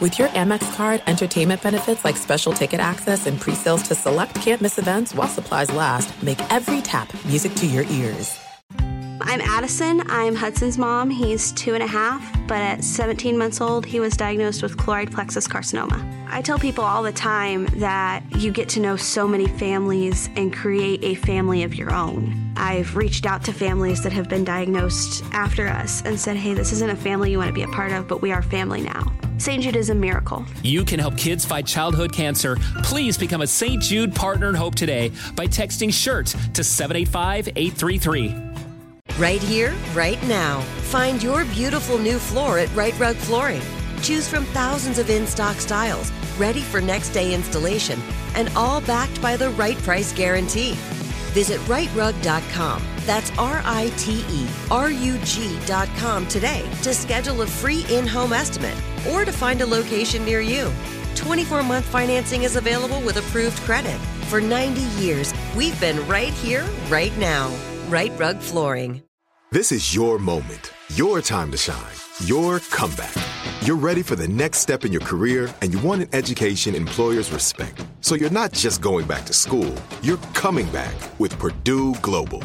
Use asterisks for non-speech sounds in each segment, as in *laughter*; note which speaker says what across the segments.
Speaker 1: With your Amex card, entertainment benefits like special ticket access and pre-sales to select campus events while supplies last, make every tap music to your ears.
Speaker 2: I'm Addison. I'm Hudson's mom. He's two and a half, but at 17 months old, he was diagnosed with chloride plexus carcinoma. I tell people all the time that you get to know so many families and create a family of your own. I've reached out to families that have been diagnosed after us and said, hey, this isn't a family you want to be a part of, but we are family now. St. Jude is a miracle.
Speaker 3: You can help kids fight childhood cancer. Please become a St. Jude Partner in Hope today by texting SHIRT to 785 833.
Speaker 4: Right here, right now. Find your beautiful new floor at Right Rug Flooring. Choose from thousands of in stock styles, ready for next day installation, and all backed by the right price guarantee. Visit rightrug.com. That's R I T E R U G.com today to schedule a free in home estimate or to find a location near you. 24 month financing is available with approved credit. For 90 years, we've been right here, right now. Right Rug Flooring.
Speaker 5: This is your moment, your time to shine, your comeback. You're ready for the next step in your career and you want an education employers respect. So you're not just going back to school, you're coming back with Purdue Global.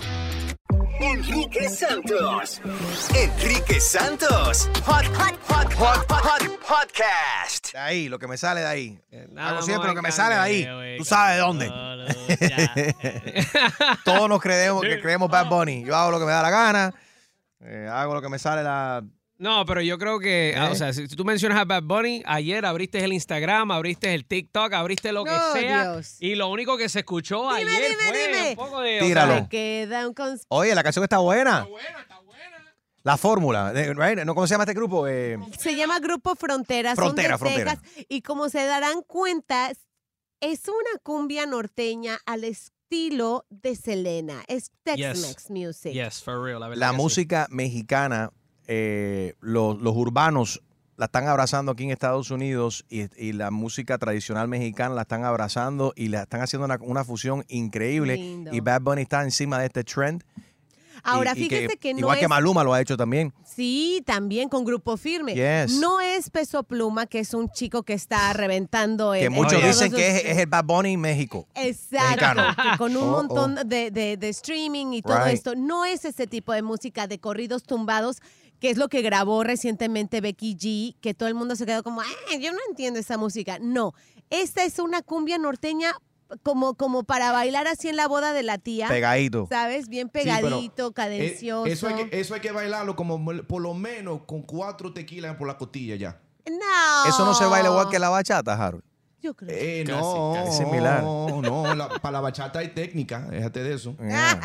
Speaker 6: Enrique Santos. Enrique Santos. Hot, hot, hot, hot, hot, podcast.
Speaker 7: De ahí, lo que me sale de ahí.
Speaker 8: nada
Speaker 7: Hago siempre lo que me sale de ahí.
Speaker 8: cangueo,
Speaker 7: Tú sabes de dónde.
Speaker 8: No, no, ya. *laughs*
Speaker 7: Todos nos creemos que creemos Bad Bunny. Yo hago lo que me da la gana. eh, hago lo que me sale la.
Speaker 8: No, pero yo creo que, ah,
Speaker 7: ¿Eh?
Speaker 8: o sea, si tú mencionas a Bad Bunny, ayer abriste el Instagram, abriste el TikTok, abriste lo que
Speaker 9: No,
Speaker 8: sea.
Speaker 9: Dios.
Speaker 8: Y lo único que se escuchó
Speaker 9: Dime,
Speaker 8: ayer
Speaker 9: dime,
Speaker 8: fue
Speaker 9: dime.
Speaker 8: un poco de. o
Speaker 7: Tíralo.
Speaker 8: sea,
Speaker 9: Me queda un cons-
Speaker 7: Oye, la canción está buena. La fórmula. eh, right? ¿No, ¿Cómo se llama este grupo? Eh,
Speaker 9: Se llama Grupo Frontera.
Speaker 7: Frontera,
Speaker 9: son de
Speaker 7: Frontera.
Speaker 9: Texas, y como se darán cuenta, es una cumbia norteña al estilo de Selena. Es Tex-Mex music.
Speaker 8: Yes, for real, la
Speaker 7: la
Speaker 8: que sí.
Speaker 7: música mexicana, eh, los, los urbanos la están abrazando aquí en Estados Unidos y, y la música tradicional mexicana la están abrazando y la están haciendo una, una fusión increíble.
Speaker 9: Lindo.
Speaker 7: Y Bad Bunny está encima de este trend.
Speaker 9: Ahora,
Speaker 7: Y- y
Speaker 9: fíjese que, no
Speaker 7: Igual que
Speaker 9: es...
Speaker 7: Maluma lo ha hecho también.
Speaker 9: Sí, también con Grupo Firme.
Speaker 7: Yes.
Speaker 9: No es Peso Pluma, que es un chico que está reventando en
Speaker 7: Que
Speaker 9: en
Speaker 7: muchos dicen
Speaker 9: sus-
Speaker 7: que es, es el Bad Bunny México.
Speaker 9: Exacto, que con un
Speaker 7: Oh,
Speaker 9: montón
Speaker 7: oh.
Speaker 9: De, de- de streaming y todo
Speaker 7: Right.
Speaker 9: esto. No es ese tipo de música de corridos tumbados, que es lo que grabó recientemente Becky G, que todo el mundo se quedó como, "Ah, yo no entiendo esa música. No, esta es una cumbia norteña como, como para bailar así en la boda de la tía.
Speaker 7: Pegadito.
Speaker 9: ¿Sabes? Bien
Speaker 10: Sí,
Speaker 9: pegadito,
Speaker 10: eh,
Speaker 9: cadencioso.
Speaker 10: eso, hay que, eso hay que bailarlo como mo- por lo menos con cuatro tequilas por la costilla ya.
Speaker 9: No.
Speaker 7: Eso no se baila igual que la bachata, Harold.
Speaker 9: Yo creo.
Speaker 10: Eh,
Speaker 7: Casi,
Speaker 10: no,
Speaker 7: casi similar.
Speaker 10: No, no, la- para la bachata hay técnica, déjate de eso. *laughs*
Speaker 7: Yeah.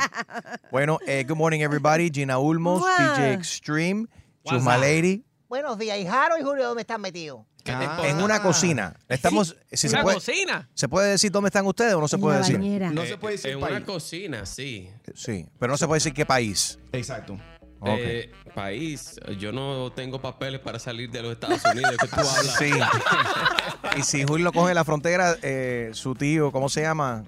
Speaker 7: bueno, eh, good morning everybody. Gina Ulmos. DJ Extreme, Chusma? Lady.
Speaker 11: Buenos días, y Jaro y Julio, ¿dónde están metidos?
Speaker 10: Ah.
Speaker 7: En una cocina. Estamos, si se
Speaker 8: Una
Speaker 7: puede,
Speaker 8: cocina.
Speaker 7: ¿Se puede decir dónde están ustedes o no se
Speaker 9: En
Speaker 7: puede decir?
Speaker 9: bañera.
Speaker 10: No
Speaker 12: Eh,
Speaker 10: se puede decir
Speaker 12: En
Speaker 10: país.
Speaker 12: una cocina, sí.
Speaker 7: Sí, pero no se puede decir qué país.
Speaker 10: Exacto.
Speaker 7: Ok.
Speaker 12: Eh, país, yo no tengo papeles para salir de los Estados Unidos. que tú hablas?
Speaker 7: Sí. y si Julio coge la frontera, eh, su tío, ¿cómo se llama?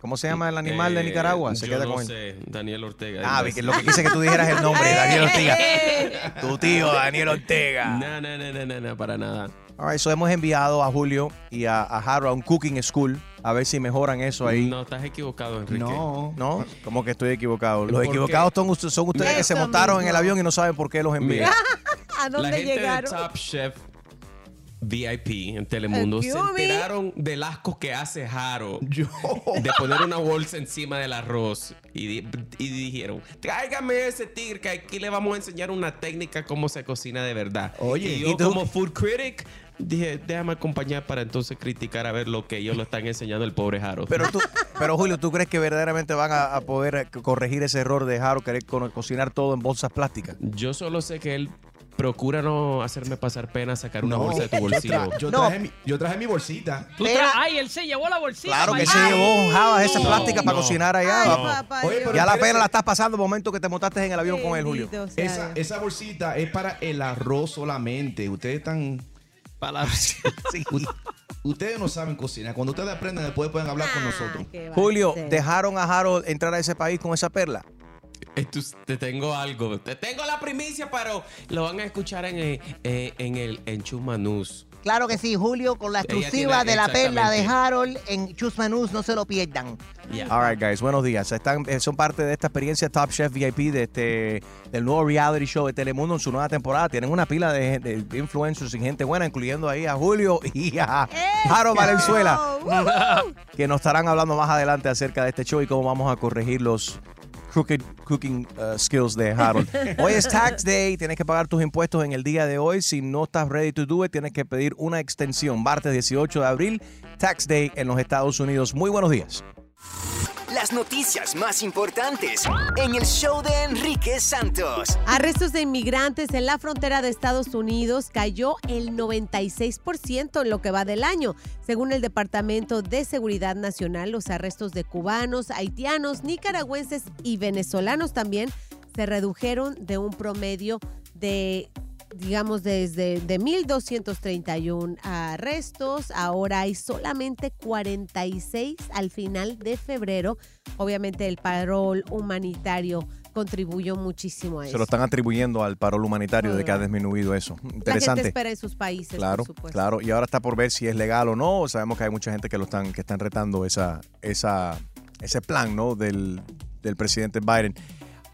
Speaker 7: ¿Cómo se llama el animal de
Speaker 12: Eh,
Speaker 7: Nicaragua? Se
Speaker 12: yo
Speaker 7: queda
Speaker 12: no
Speaker 7: con él.
Speaker 12: sé, Daniel Ortega.
Speaker 7: Ah, que lo que quise que tú dijeras el nombre, Daniel Ortega. *laughs* Tu tío, Daniel Ortega.
Speaker 12: No, no, no, no, no, no, para nada.
Speaker 7: All right, so hemos enviado a Julio y a, a Harold a un cooking school a ver si mejoran eso ahí.
Speaker 12: No, estás equivocado, Enrique.
Speaker 10: No.
Speaker 7: ¿No? ¿Cómo que estoy equivocado? Los
Speaker 10: ¿Por
Speaker 7: equivocados son, ustedes- son ustedes que se montaron en el avión y no saben por qué los.
Speaker 12: Mira,
Speaker 9: ¿A
Speaker 12: la
Speaker 9: dónde
Speaker 12: gente
Speaker 9: llegaron?
Speaker 12: de Top Chef VIP en Telemundo se enteraron del asco que hace Jaro de poner una bolsa encima del arroz y, di- y dijeron, tráigame ese tigre que aquí le vamos a enseñar una técnica cómo se cocina de verdad.
Speaker 10: Oye,
Speaker 12: y yo
Speaker 10: ¿y tú?
Speaker 12: como food critic dije, déjame acompañar para entonces criticar a ver lo que ellos lo están enseñando el pobre Jaro.
Speaker 7: Pero tú, *laughs* pero Julio, ¿tú crees que verdaderamente van a, a poder corregir ese error de Jaro querer co- cocinar todo en bolsas plásticas?
Speaker 12: Yo solo sé que él procura no hacerme pasar pena sacar una
Speaker 10: No,
Speaker 12: bolsa de tu
Speaker 10: yo
Speaker 12: bolsillo.
Speaker 10: tra- Yo,
Speaker 11: No.
Speaker 10: traje mi, yo traje mi bolsita.
Speaker 8: Tú Ay, él se llevó la bolsita.
Speaker 7: Claro que se llevó jabas esa
Speaker 12: No,
Speaker 7: plástica para cocinar allá.
Speaker 9: Ay,
Speaker 7: No.
Speaker 9: papá
Speaker 10: Oye,
Speaker 9: Dios.
Speaker 10: pero
Speaker 7: Ya la pena la estás pasando momento que te montaste en el avión con él, Julio.
Speaker 10: Esa, esa bolsita es para el arroz solamente. Ustedes están.
Speaker 8: Palabras. *laughs*
Speaker 10: Ustedes no saben cocinar. Cuando ustedes aprenden, después pueden hablar con nosotros.
Speaker 9: Ah, ¿qué va a
Speaker 7: Julio? ¿dejaron a Jaro entrar a ese país con esa perla?
Speaker 12: Te tengo algo. Te tengo la primicia, pero lo van a escuchar en el, eh, en el en Chumanús.
Speaker 11: Claro que sí, Julio, con la exclusiva
Speaker 12: tiene-
Speaker 11: de la perla de. Harold en Chusmanús, no se lo pierdan.
Speaker 12: Yeah.
Speaker 7: All right, guys, buenos días. Están, eh, son parte de esta experiencia Top Chef VIP de este, del nuevo reality show de Telemundo en su nueva temporada. Tienen una pila de, de influencers y gente buena, incluyendo ahí a Julio *laughs* y a Jaro Valenzuela, que nos estarán hablando más adelante acerca de este show y cómo vamos a corregir los crooked cooking uh, skills de Harold. *laughs* Hoy es Tax Day, tienes que pagar tus impuestos en el día de hoy. Si no estás ready to do it, tienes que pedir una extensión. Martes 18 de abril, Tax Day en los Estados Unidos. Muy buenos días.
Speaker 6: Las noticias más importantes en el show de Enrique Santos.
Speaker 9: Arrestos de inmigrantes en la frontera de Estados Unidos cayó el 96% en lo que va del año. Según el Departamento de Seguridad Nacional, los arrestos de cubanos, haitianos, nicaragüenses y venezolanos también se redujeron de un promedio de digamos desde de 1231 arrestos, ahora hay solamente 46 al final de febrero. Obviamente el parol humanitario contribuyó muchísimo a
Speaker 7: Se
Speaker 9: eso.
Speaker 7: lo están atribuyendo al parol humanitario de que ha disminuido eso.
Speaker 9: La gente
Speaker 7: Interesante.
Speaker 9: espera en sus países,
Speaker 7: Claro,
Speaker 9: por supuesto.
Speaker 7: claro. Y ahora está por ver si es legal o no. Sabemos que hay mucha gente que lo están, que están retando esa, esa, ese plan, ¿no? Del, del presidente Biden.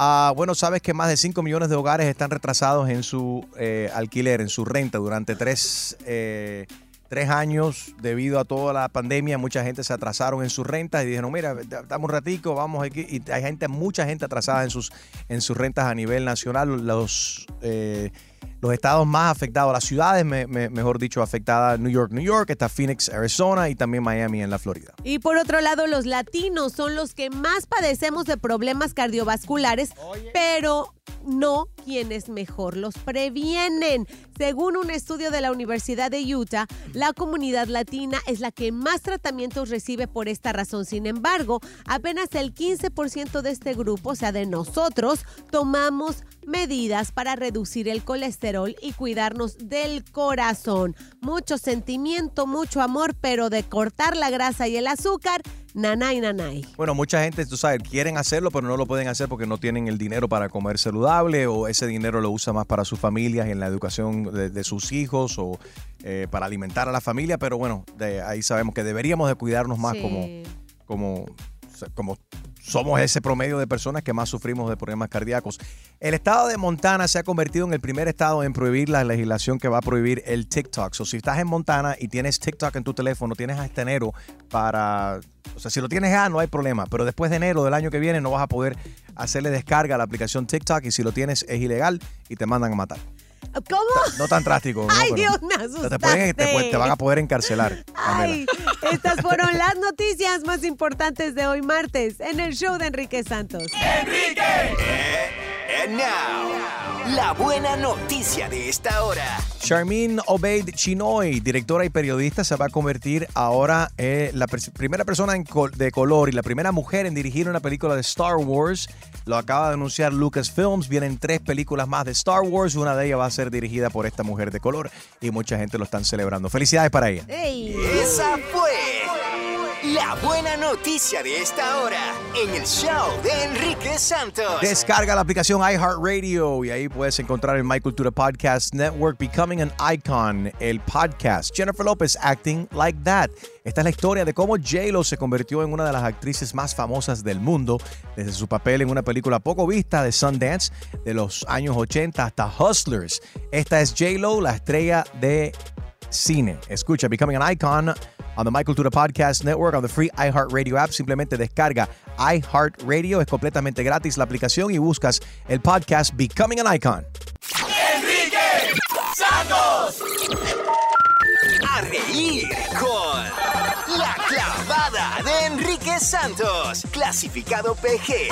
Speaker 7: Ah, bueno, sabes que más de 5 millones de hogares están retrasados en su eh, alquiler, en su renta durante tres, eh, tres años debido a toda la pandemia. Mucha gente se atrasaron en sus rentas y dijeron, mira, dame un ratico, vamos aquí. Y hay gente, mucha gente atrasada en sus, en sus rentas a nivel nacional. Los, eh, los estados más afectados, las ciudades, me- me- mejor dicho, afectadas, New York, New York, está Phoenix, Arizona y también Miami en la Florida.
Speaker 9: Y por otro lado, los latinos son los que más padecemos de problemas cardiovasculares, pero no quienes mejor los previenen. Según un estudio de la Universidad de Utah, la comunidad latina es la que más tratamientos recibe por esta razón. Sin embargo, apenas el 15% de este grupo, o sea, de nosotros, tomamos medidas para reducir el colesterol y cuidarnos del corazón. Mucho sentimiento, mucho amor, pero de cortar la grasa y el azúcar, nanay, nanay.
Speaker 7: Bueno, mucha gente, tú sabes, quieren hacerlo, pero no lo pueden hacer porque no tienen el dinero para comer saludable o ese dinero lo usa más para sus familias y en la educación de, de sus hijos o eh, para alimentar a la familia. Pero bueno, de ahí sabemos que deberíamos de cuidarnos más
Speaker 9: Sí.
Speaker 7: como, como, como somos ese promedio de personas que más sufrimos de problemas cardíacos. El estado de Montana se ha convertido en el primer estado en prohibir la legislación que va a prohibir el TikTok. O si estás en Montana y tienes TikTok en tu teléfono, tienes hasta enero para... O sea, si lo tienes ya no hay problema, pero después de enero del año que viene no vas a poder hacerle descarga a la aplicación TikTok y si lo tienes es ilegal y te mandan a matar.
Speaker 9: ¿Cómo?
Speaker 7: No tan drástico. ¿no?
Speaker 9: Ay,
Speaker 7: Pero
Speaker 9: Dios, me
Speaker 7: te,
Speaker 9: asustaste.
Speaker 7: pueden- te- te van a poder encarcelar.
Speaker 9: Ay, estas fueron las noticias más importantes de hoy martes en el show de Enrique Santos.
Speaker 6: ¡Enrique! And now, la buena noticia de esta hora.
Speaker 7: Charmin Obeid Chinoy, directora y periodista, se va a convertir ahora en la pers- primera persona en col- de color y la primera mujer en dirigir una película de Star Wars. Lo acaba de anunciar Lucasfilms. Vienen tres películas más de Star Wars. Una de ellas va a ser dirigida por esta mujer de color y mucha gente lo están celebrando. Felicidades para ella.
Speaker 6: Esa fue la buena noticia de esta hora en el show de Enrique Santos.
Speaker 7: Descarga la aplicación iHeartRadio y ahí puedes encontrar el My Cultura Podcast Network Becoming an Icon, el podcast. Jennifer Lopez Acting Like That. Esta es la historia de cómo J-Lo se convirtió en una de las actrices más famosas del mundo, desde su papel en una película poco vista de Sundance de los años 80 hasta Hustlers. Esta es J-Lo, la estrella de
Speaker 13: cine. Escucha Becoming an Icon on the My Cultura Podcast Network, on the free iHeartRadio app. Simplemente descarga iHeartRadio. Es completamente gratis la aplicación y buscas el podcast Becoming an Icon.
Speaker 6: Enrique Santos. A reír con La Clavada de Enrique Santos. Clasificado PG.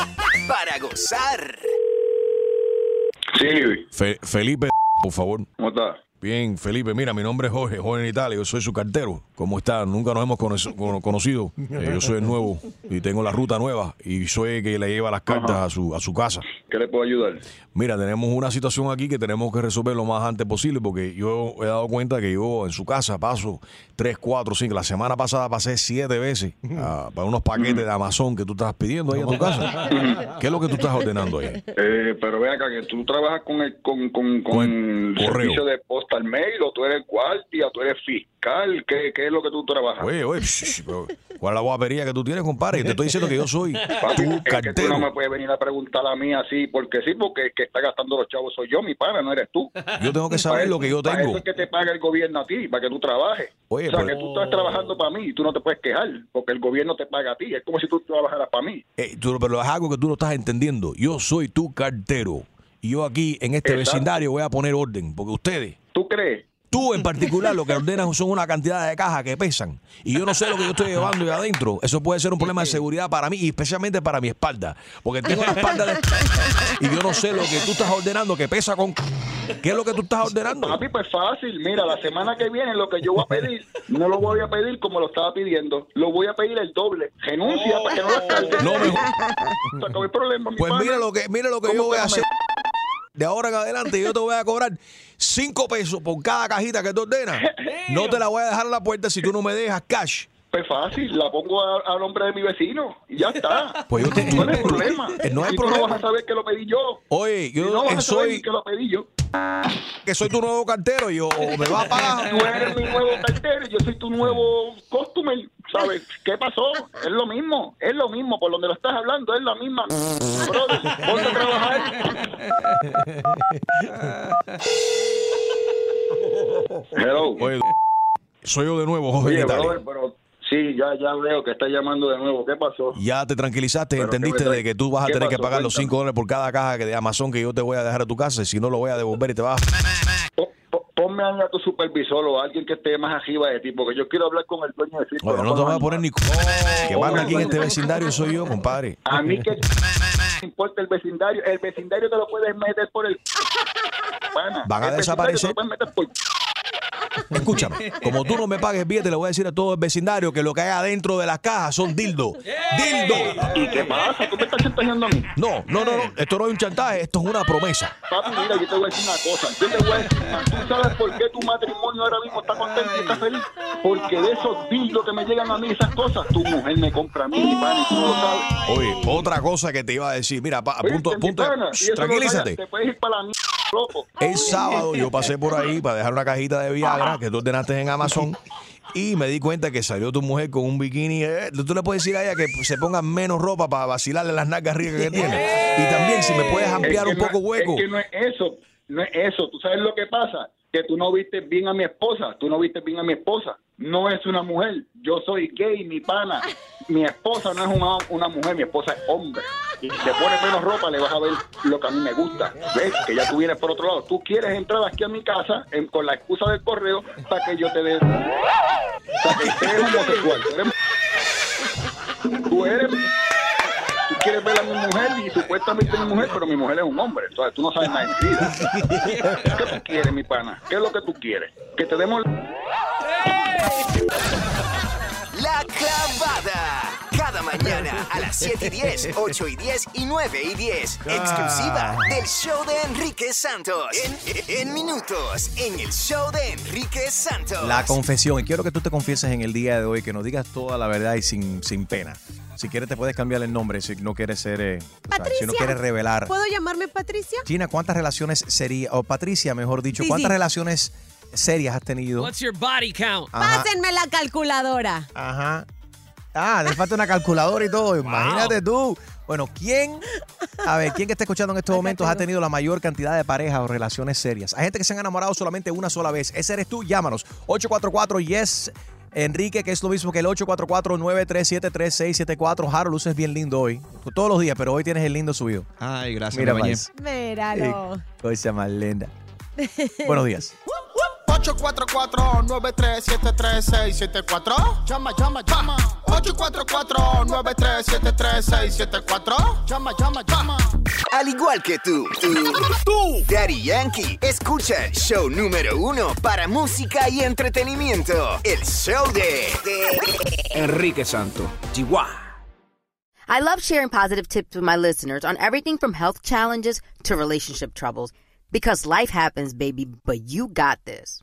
Speaker 6: Para gozar.
Speaker 14: Sí.
Speaker 7: Fe- Felipe, por favor.
Speaker 14: ¿Cómo está?
Speaker 7: Bien, Felipe, mira, mi nombre es Jorge, Jorge en Italia, yo soy su cartero. ¿Cómo está? Nunca nos hemos cono- cono- conocido. *laughs* Eh, yo soy el nuevo y tengo la ruta nueva y soy el que le lleva las cartas a su, a su casa.
Speaker 14: ¿Qué le puedo ayudar?
Speaker 7: Mira, tenemos una situación aquí que tenemos que resolver lo más antes posible porque yo he dado cuenta que yo en su casa paso tres, cuatro, cinco. La semana pasada pasé siete veces ah, para unos paquetes de Amazon que tú estás pidiendo ahí en tu casa. ¿Qué es lo que tú estás ordenando ahí?
Speaker 14: Eh, pero ve acá, que tú trabajas con el, con, con, con el
Speaker 7: correo.
Speaker 14: servicio de postal mail o tú eres guardia, tú eres fiscal. ¿Qué, qué es lo que tú trabajas?
Speaker 7: Oye, oye, *laughs* ¿cuál es la guapería que tú tienes, compadre? Te estoy diciendo que yo soy
Speaker 14: Papi,
Speaker 7: tu
Speaker 14: es que tú
Speaker 7: cartero.
Speaker 14: no me puedes venir a preguntar a mí así, porque sí, porque el que está gastando los chavos soy yo, mi pana, no eres tú.
Speaker 7: Yo tengo que saber
Speaker 14: Para
Speaker 7: lo que yo
Speaker 14: Para
Speaker 7: tengo.
Speaker 14: eso es que te paga el gobierno a ti, para que tú trabajes.
Speaker 7: Oye,
Speaker 14: o sea,
Speaker 7: pero-
Speaker 14: que tú estás trabajando para mí y tú no te puedes quejar, porque el gobierno te paga a ti. Es como si tú trabajaras para mí.
Speaker 7: Eh, tú- pero es algo que tú no estás entendiendo. Yo soy tu cartero. Y yo aquí en este
Speaker 14: Exacto.
Speaker 7: vecindario voy a poner orden. Porque ustedes,
Speaker 14: ¿Tú crees?
Speaker 7: Tú en particular, lo que ordenas son una cantidad de cajas que pesan. Y yo no sé lo que yo estoy llevando ahí adentro. Eso puede ser un problema de seguridad para mí y especialmente para mi espalda. Porque tengo la espalda de... Y yo no sé lo que tú estás ordenando que pesa con... ¿Qué es lo que tú estás ordenando?
Speaker 14: Papi, pues fácil. Mira, la semana que viene lo que yo voy a pedir, no lo voy a pedir como lo estaba pidiendo. Lo voy a pedir el doble. Renuncia para que no lo.
Speaker 7: No, mejor.
Speaker 14: Se acabó el problema, mi
Speaker 7: Pues mira lo que, mira lo que
Speaker 14: ¿Cómo
Speaker 7: yo voy a
Speaker 14: me-
Speaker 7: hacer. De ahora en adelante yo te voy a cobrar cinco pesos por cada cajita que tú ordenas. *laughs* No te la voy a dejar en la puerta si tú no me dejas cash.
Speaker 14: Pues fácil, la pongo a, a nombre de mi vecino y ya está. *laughs*
Speaker 7: Pues yo te-
Speaker 14: ¿Cuál es el problema?
Speaker 7: Eh, no hay problema.
Speaker 14: no vas a saber que lo pedí yo.
Speaker 7: Oye, yo
Speaker 14: no vas
Speaker 7: eh,
Speaker 14: a saber
Speaker 7: soy
Speaker 14: que lo pedí yo.
Speaker 7: que soy tu nuevo cartero y yo o me vas a pagar. *laughs*
Speaker 14: Tú eres mi nuevo cartero y yo soy tu nuevo customer. ¿Sabes? ¿Qué pasó? Es lo mismo, es lo mismo. Por donde lo estás hablando, es la misma. Brother, ponte a trabajar. Hello.
Speaker 7: Oye, soy yo de nuevo, Jorge
Speaker 14: Oye,
Speaker 7: Italia.
Speaker 14: brother, pero sí, ya, ya veo que está llamando de nuevo. ¿Qué pasó?
Speaker 7: Ya te tranquilizaste, entendiste de que tú vas a
Speaker 14: ¿Qué
Speaker 7: tener que pagar los
Speaker 14: Cuéntame.
Speaker 7: 5 dólares por cada caja que de Amazon que yo te voy a dejar a tu casa. y Si no, lo voy a devolver y te vas.
Speaker 14: Ponme a tu supervisor o a alguien que esté más arriba de ti, porque yo quiero hablar con el dueño circo.
Speaker 7: Oye, no te voy a poner ni. Que manda aquí en este vecindario soy yo, compadre.
Speaker 14: A mí que me importa el vecindario. El vecindario te lo puedes meter por el...
Speaker 7: Van a desaparecer.
Speaker 14: te lo puedes meter por...
Speaker 7: Escúchame, como tú no me pagues bien, te le voy a decir a todo el vecindario que lo que hay adentro de las cajas son dildos. ¡Dildos!
Speaker 14: ¿Y qué pasa? ¿Tú me estás chantajeando a mí?
Speaker 7: No, no, no, no. Esto no es un chantaje, esto es una promesa.
Speaker 14: Papi, mira, yo te voy a decir una cosa. Yo te voy a decir ¿Tú sabes por qué tu matrimonio ahora mismo está contento y está feliz? Porque de esos dildos que me llegan a mí, esas cosas, tu mujer me compra a mí, mi pana, y tú no lo sabes.
Speaker 7: Oye, otra cosa que te iba a decir. Mira, pa,
Speaker 14: Oye,
Speaker 7: punto, punto.
Speaker 14: pana,
Speaker 7: Shh, tranquilízate.
Speaker 14: vaya, Te puedes ir para la mierda, loco.
Speaker 7: El sábado yo pasé por ahí para dejar una cajita de Viagra que tú ordenaste en Amazon y me di cuenta que salió tu mujer con un bikini. eh, Tú le puedes decir a ella que se ponga menos ropa para vacilarle las nalgas ricas que tiene. Y también si me puedes ampliar
Speaker 14: Es que
Speaker 7: un poco
Speaker 14: no,
Speaker 7: hueco.
Speaker 14: Es que no es eso, no es eso. ¿Tú sabes lo que pasa? Que tú no viste bien a mi esposa, tú no viste bien a mi esposa. No es una mujer, yo soy gay, mi pana. Mi esposa no es una, una mujer, mi esposa es hombre. Si te pones menos ropa, le vas a ver lo que a mí me gusta. ¿Ves? Que ya tú vienes por otro lado. Tú quieres entrar aquí a mi casa en- con la excusa del correo para que yo te dé... Para que estés *laughs* homosexual. Tú eres- Tú eres tú quieres ver a mi mujer y supuestamente mi mujer, pero mi mujer es un hombre. Entonces tú no sabes nada de vida. ¿Qué tú quieres, mi pana? ¿Qué es lo que tú quieres? Que te demos...
Speaker 6: La clavada. Cada mañana a las 7 y 10, 8 y 10 y 9 y 10. Exclusiva del show de Enrique Santos. En, en minutos, en el show de Enrique Santos.
Speaker 13: La confesión. Y quiero que tú te confieses en el día de hoy, que nos digas toda la verdad y sin, sin pena. Si quieres te puedes cambiar el nombre si no quieres ser... eh, o sea, si no quieres revelar.
Speaker 9: ¿Puedo llamarme Patricia?
Speaker 13: China, ¿cuántas relaciones sería o Patricia, mejor dicho,
Speaker 9: Sí,
Speaker 13: cuántas
Speaker 9: sí.
Speaker 13: relaciones serias has tenido?
Speaker 8: What's your body count?
Speaker 13: Ajá.
Speaker 9: Pásenme la calculadora.
Speaker 13: Ajá. Ah, le falta una calculadora y todo. Imagínate tú. Bueno, ¿quién
Speaker 7: A ver, ¿quién que está escuchando en estos momentos ha tenido la mayor cantidad de parejas o relaciones serias? Hay gente que se han enamorado solamente una sola vez. Ese eres tú, llámanos. 844-YES. Enrique, que es lo mismo que el 844-937-3674. Harold, luces bien lindo hoy. Todos los días, pero hoy tienes el lindo subido.
Speaker 10: Ay, gracias,
Speaker 7: Mira.
Speaker 9: Míralo.
Speaker 7: Cosa más linda. Buenos días. *laughs*
Speaker 15: 844-937-3674. Llama, llama, llama. 844-937-3674. Llama, llama, llama.
Speaker 6: Al igual que tú, tú, tú, Daddy Yankee, escucha el show número uno para música y entretenimiento. El show de, de
Speaker 16: Enrique Santo, Chihuahua.
Speaker 17: I love sharing positive tips with my listeners on everything from health challenges to relationship troubles because life happens, baby, but you got this.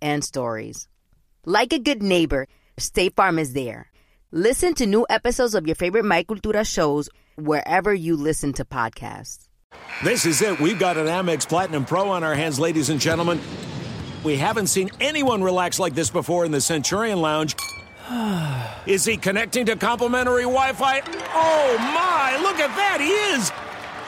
Speaker 17: and stories. Like a good neighbor, State Farm is there. Listen to new episodes of your favorite My Cultura shows wherever you listen to podcasts.
Speaker 18: This is it. We've got an Amex Platinum Pro on our hands, ladies and gentlemen. We haven't seen anyone relax like this before in the Centurion Lounge. *sighs* Is he connecting to complimentary Wi Fi? Oh my, look at that, he is!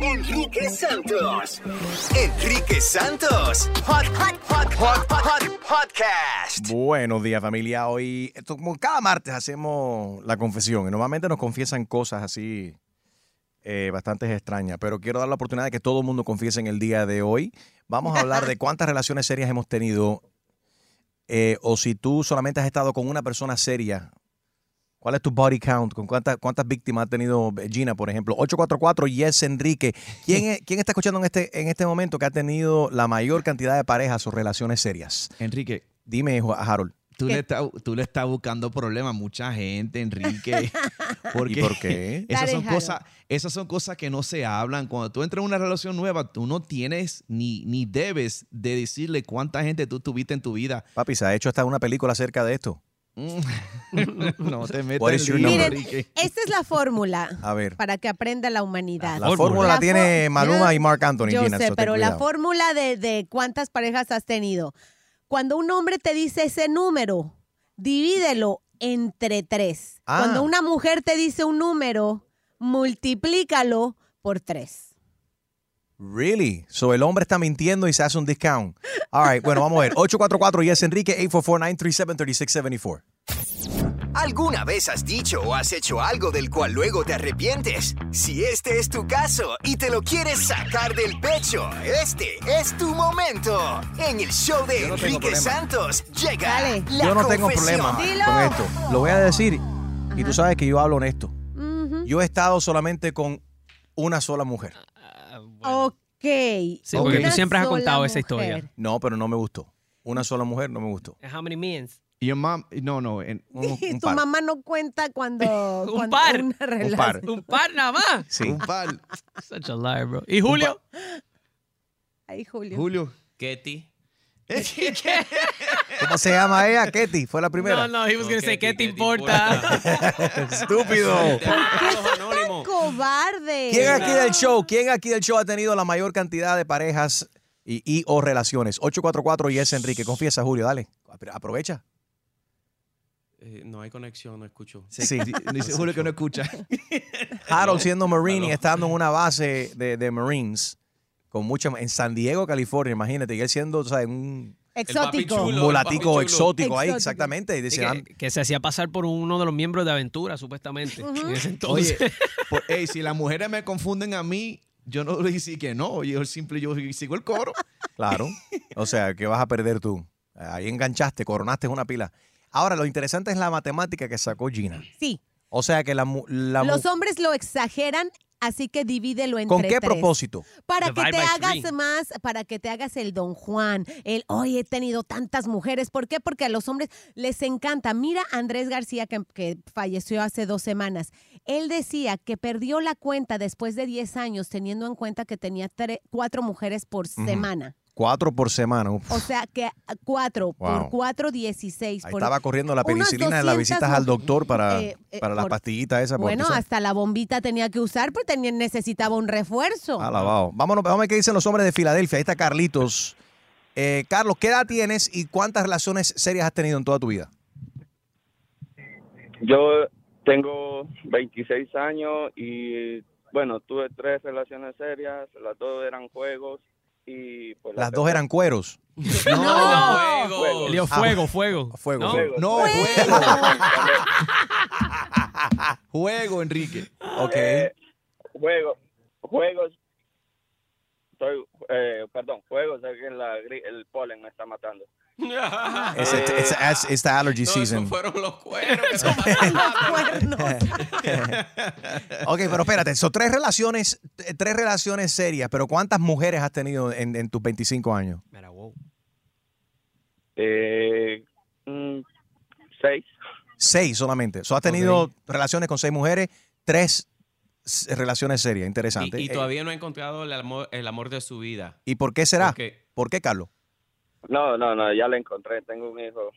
Speaker 6: Enrique Santos. Enrique Santos. Hot, hot, hot, hot, hot, podcast.
Speaker 7: Buenos días, familia. Hoy, como cada martes, hacemos la confesión. Y normalmente nos confiesan cosas así eh, bastante extrañas. Pero quiero dar la oportunidad de que todo el mundo confiese en el día de hoy. Vamos a hablar de cuántas relaciones serias hemos tenido. eh, o si tú solamente has estado con una persona seria. ¿Cuál es tu body count? ¿Con cuántas, cuántas víctimas ha tenido Gina, por ejemplo? 844 Yes Enrique. ¿Quién, es- ¿Quién está escuchando en este, en este momento que ha tenido la mayor cantidad de parejas o relaciones serias?
Speaker 10: Enrique.
Speaker 7: Dime, Harold.
Speaker 10: Tú le, estás, tú le estás buscando problemas a mucha gente, Enrique. *laughs* Porque
Speaker 7: ¿Y por qué?
Speaker 10: Esas
Speaker 9: Dale,
Speaker 10: son, cosas, esas son cosas que no se hablan. Cuando tú entras en una relación nueva, tú no tienes ni, ni debes de decirle cuánta gente tú tuviste en tu vida.
Speaker 7: Papi, se ha hecho hasta una película acerca de esto. *laughs*
Speaker 10: no te metas
Speaker 7: What
Speaker 10: en
Speaker 7: is your
Speaker 10: lío,
Speaker 7: number?
Speaker 9: Miren, esta es la fórmula
Speaker 7: A ver.
Speaker 9: para que aprenda la humanidad.
Speaker 7: La fórmula la tiene Maluma y Marc Anthony,
Speaker 9: Yo
Speaker 7: Gina,
Speaker 9: sé,
Speaker 7: so
Speaker 9: pero la fórmula de, de cuántas parejas has tenido. Cuando un hombre te dice ese número, divídelo entre tres.
Speaker 7: Ah.
Speaker 9: Cuando una mujer te dice un número, multiplícalo por tres.
Speaker 7: Really? So el hombre está mintiendo y se hace un discount. All right, bueno, vamos a ver. 844 yes Enrique 844-937-3674.
Speaker 6: ¿Alguna vez has dicho o has hecho algo del cual luego te arrepientes? Si este es tu caso y te lo quieres sacar del pecho, este es tu momento. En el show de
Speaker 7: no tengo
Speaker 6: Enrique. Santos llega la
Speaker 7: Yo no tengo
Speaker 6: confesión.
Speaker 7: problema con esto. Lo voy a decir y tú sabes que yo hablo honesto. Yo he estado solamente con una sola mujer.
Speaker 9: Ok.
Speaker 8: Sí, porque
Speaker 9: Una
Speaker 8: tú siempre has contado esa historia.
Speaker 7: No, pero no me gustó. Una sola mujer no me gustó.
Speaker 8: How many means?
Speaker 10: Your mom, no, no. en-
Speaker 9: Y *laughs* tu mamá no cuenta cuando, *laughs*
Speaker 8: Un
Speaker 9: cuando
Speaker 8: par.
Speaker 9: una relación.
Speaker 8: Un par nada más. *laughs*
Speaker 7: Sí.
Speaker 10: Un par.
Speaker 8: Such a liar, bro. ¿Y Julio?
Speaker 9: Ay, Julio.
Speaker 10: Julio.
Speaker 12: Ketty.
Speaker 7: ¿Cómo se llama ella? Ketty, fue la primera.
Speaker 8: No, no, he was gonna say, ¿qué te importa?
Speaker 7: Estúpido.
Speaker 9: Cobarde.
Speaker 7: ¿Quién aquí del show? ¿Quién aquí del show ha tenido la mayor cantidad de parejas y, y o relaciones? 844 y es Enrique. Confiesa, Julio, dale. Apro- Aprovecha.
Speaker 12: Eh, no hay conexión, no escucho.
Speaker 7: Sí.
Speaker 10: Dice Julio que no escucha.
Speaker 7: Harold siendo Marine y estando en una base de, de Marines con mucha en San Diego, California, imagínate, y él siendo, o sea, un,
Speaker 9: Exótico.
Speaker 7: un
Speaker 8: chulo.
Speaker 7: exótico ahí, exactamente. Y "Ah,
Speaker 8: que, que se hacía pasar por uno de los miembros de Aventura, supuestamente. En ese entonces.
Speaker 10: Oye, *laughs* pues, si las mujeres me confunden a mí, yo no le dije que no. Yo simple, yo sigo el coro. *laughs*
Speaker 7: Claro. O sea, ¿qué vas a perder tú? Ahí enganchaste, coronaste una pila. Ahora, lo interesante es la matemática que sacó Gina.
Speaker 9: Sí.
Speaker 7: O sea, que la, la
Speaker 9: Los hombres lo exageran, así que divídelo entre
Speaker 7: ¿Con qué
Speaker 9: tres.
Speaker 7: propósito?
Speaker 9: Para que te hagas
Speaker 8: three.
Speaker 9: más, para que te hagas el don Juan, el hoy he tenido tantas mujeres. ¿Por qué? Porque a los hombres les encanta. Mira a Andrés García, que, que falleció hace dos semanas. Él decía que perdió la cuenta después de 10 años, teniendo en cuenta que tenía tre- cuatro mujeres por semana.
Speaker 7: Cuatro por semana. Uf.
Speaker 9: O sea que ah, cuatro
Speaker 7: Wow.
Speaker 9: por cuatro, 16.
Speaker 7: Ahí
Speaker 9: por-
Speaker 7: estaba corriendo la penicilina de las
Speaker 9: 200
Speaker 7: visitas al doctor para,
Speaker 9: eh, eh,
Speaker 7: para la
Speaker 9: por-
Speaker 7: pastillita esa. porque
Speaker 9: Bueno, hasta la bombita tenía que usar porque tenía, necesitaba un refuerzo.
Speaker 7: Alabado. Vámonos, vamos a ver qué dicen los hombres de Filadelfia. Ahí está Carlitos. Eh, Carlos, ¿qué edad tienes y cuántas relaciones serias has tenido en toda tu vida?
Speaker 19: Yo tengo 26 años y bueno, tuve tres relaciones serias, las dos eran juegos y pues la
Speaker 7: Las dos eran cueros. *laughs*
Speaker 8: No,
Speaker 19: Fuego.
Speaker 8: Leo,
Speaker 7: Ah,
Speaker 8: fuego, fuego.
Speaker 7: Fuego.
Speaker 8: ¿No?
Speaker 7: fuego.
Speaker 10: No, juego. juego, *laughs* Enrique.
Speaker 7: Ok.
Speaker 19: Eh, juego, juegos, estoy, eh, perdón, juegos, es que la gri- el polen me está matando.
Speaker 7: It's, it's, it's, it's- it's the allergy
Speaker 12: No,
Speaker 7: season.
Speaker 12: fueron los cueros. que se *laughs*
Speaker 7: ok, pero espérate, son tres relaciones, eh, tres relaciones serias, pero ¿cuántas mujeres has tenido en, en tus 25 años?
Speaker 19: Eh, mm, seis.
Speaker 7: Seis solamente. So, has tenido relaciones con seis mujeres, tres relaciones serias. Interesante.
Speaker 12: Y, y
Speaker 7: Eh,
Speaker 12: todavía no ha encontrado el amor, el amor de su vida.
Speaker 7: ¿Y por qué será?
Speaker 12: Porque-
Speaker 7: ¿Por qué, Carlos?
Speaker 19: No, no, no, ya la encontré, tengo un hijo.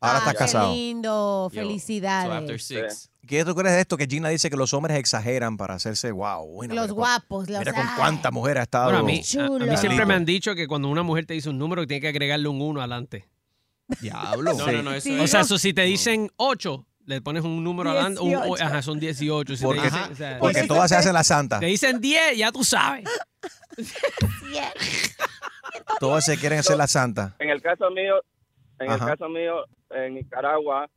Speaker 7: Ahora estás
Speaker 9: Qué
Speaker 7: casado.
Speaker 9: lindo,
Speaker 12: So after
Speaker 9: felicidades.
Speaker 12: six.
Speaker 7: ¿Qué tú crees de esto? Que Gina dice que los hombres exageran para hacerse wow. Bueno,
Speaker 9: Los
Speaker 7: mira
Speaker 9: guapos, los
Speaker 7: Mira con
Speaker 9: ay.
Speaker 7: cuántas mujeres ha estado.
Speaker 8: Bueno, a mí, a- a,
Speaker 9: Chulo.
Speaker 8: mí siempre me han dicho que cuando una mujer te dice un número, tiene que agregarle un uno adelante.
Speaker 10: Diablo.
Speaker 12: No, no, no, eso
Speaker 9: Sí.
Speaker 8: O sea, eso si te dicen 8, le pones un número adelante. un-
Speaker 9: 18.
Speaker 8: ajá, son 18. Si te
Speaker 7: Porque,
Speaker 8: dicen, o sea,
Speaker 7: porque todas se hacen la santa.
Speaker 8: te dicen 10, ya tú sabes.
Speaker 7: Todas se quieren hacer la santa.
Speaker 19: En el caso mío, en
Speaker 7: Ajá.
Speaker 19: el caso mío, en Nicaragua,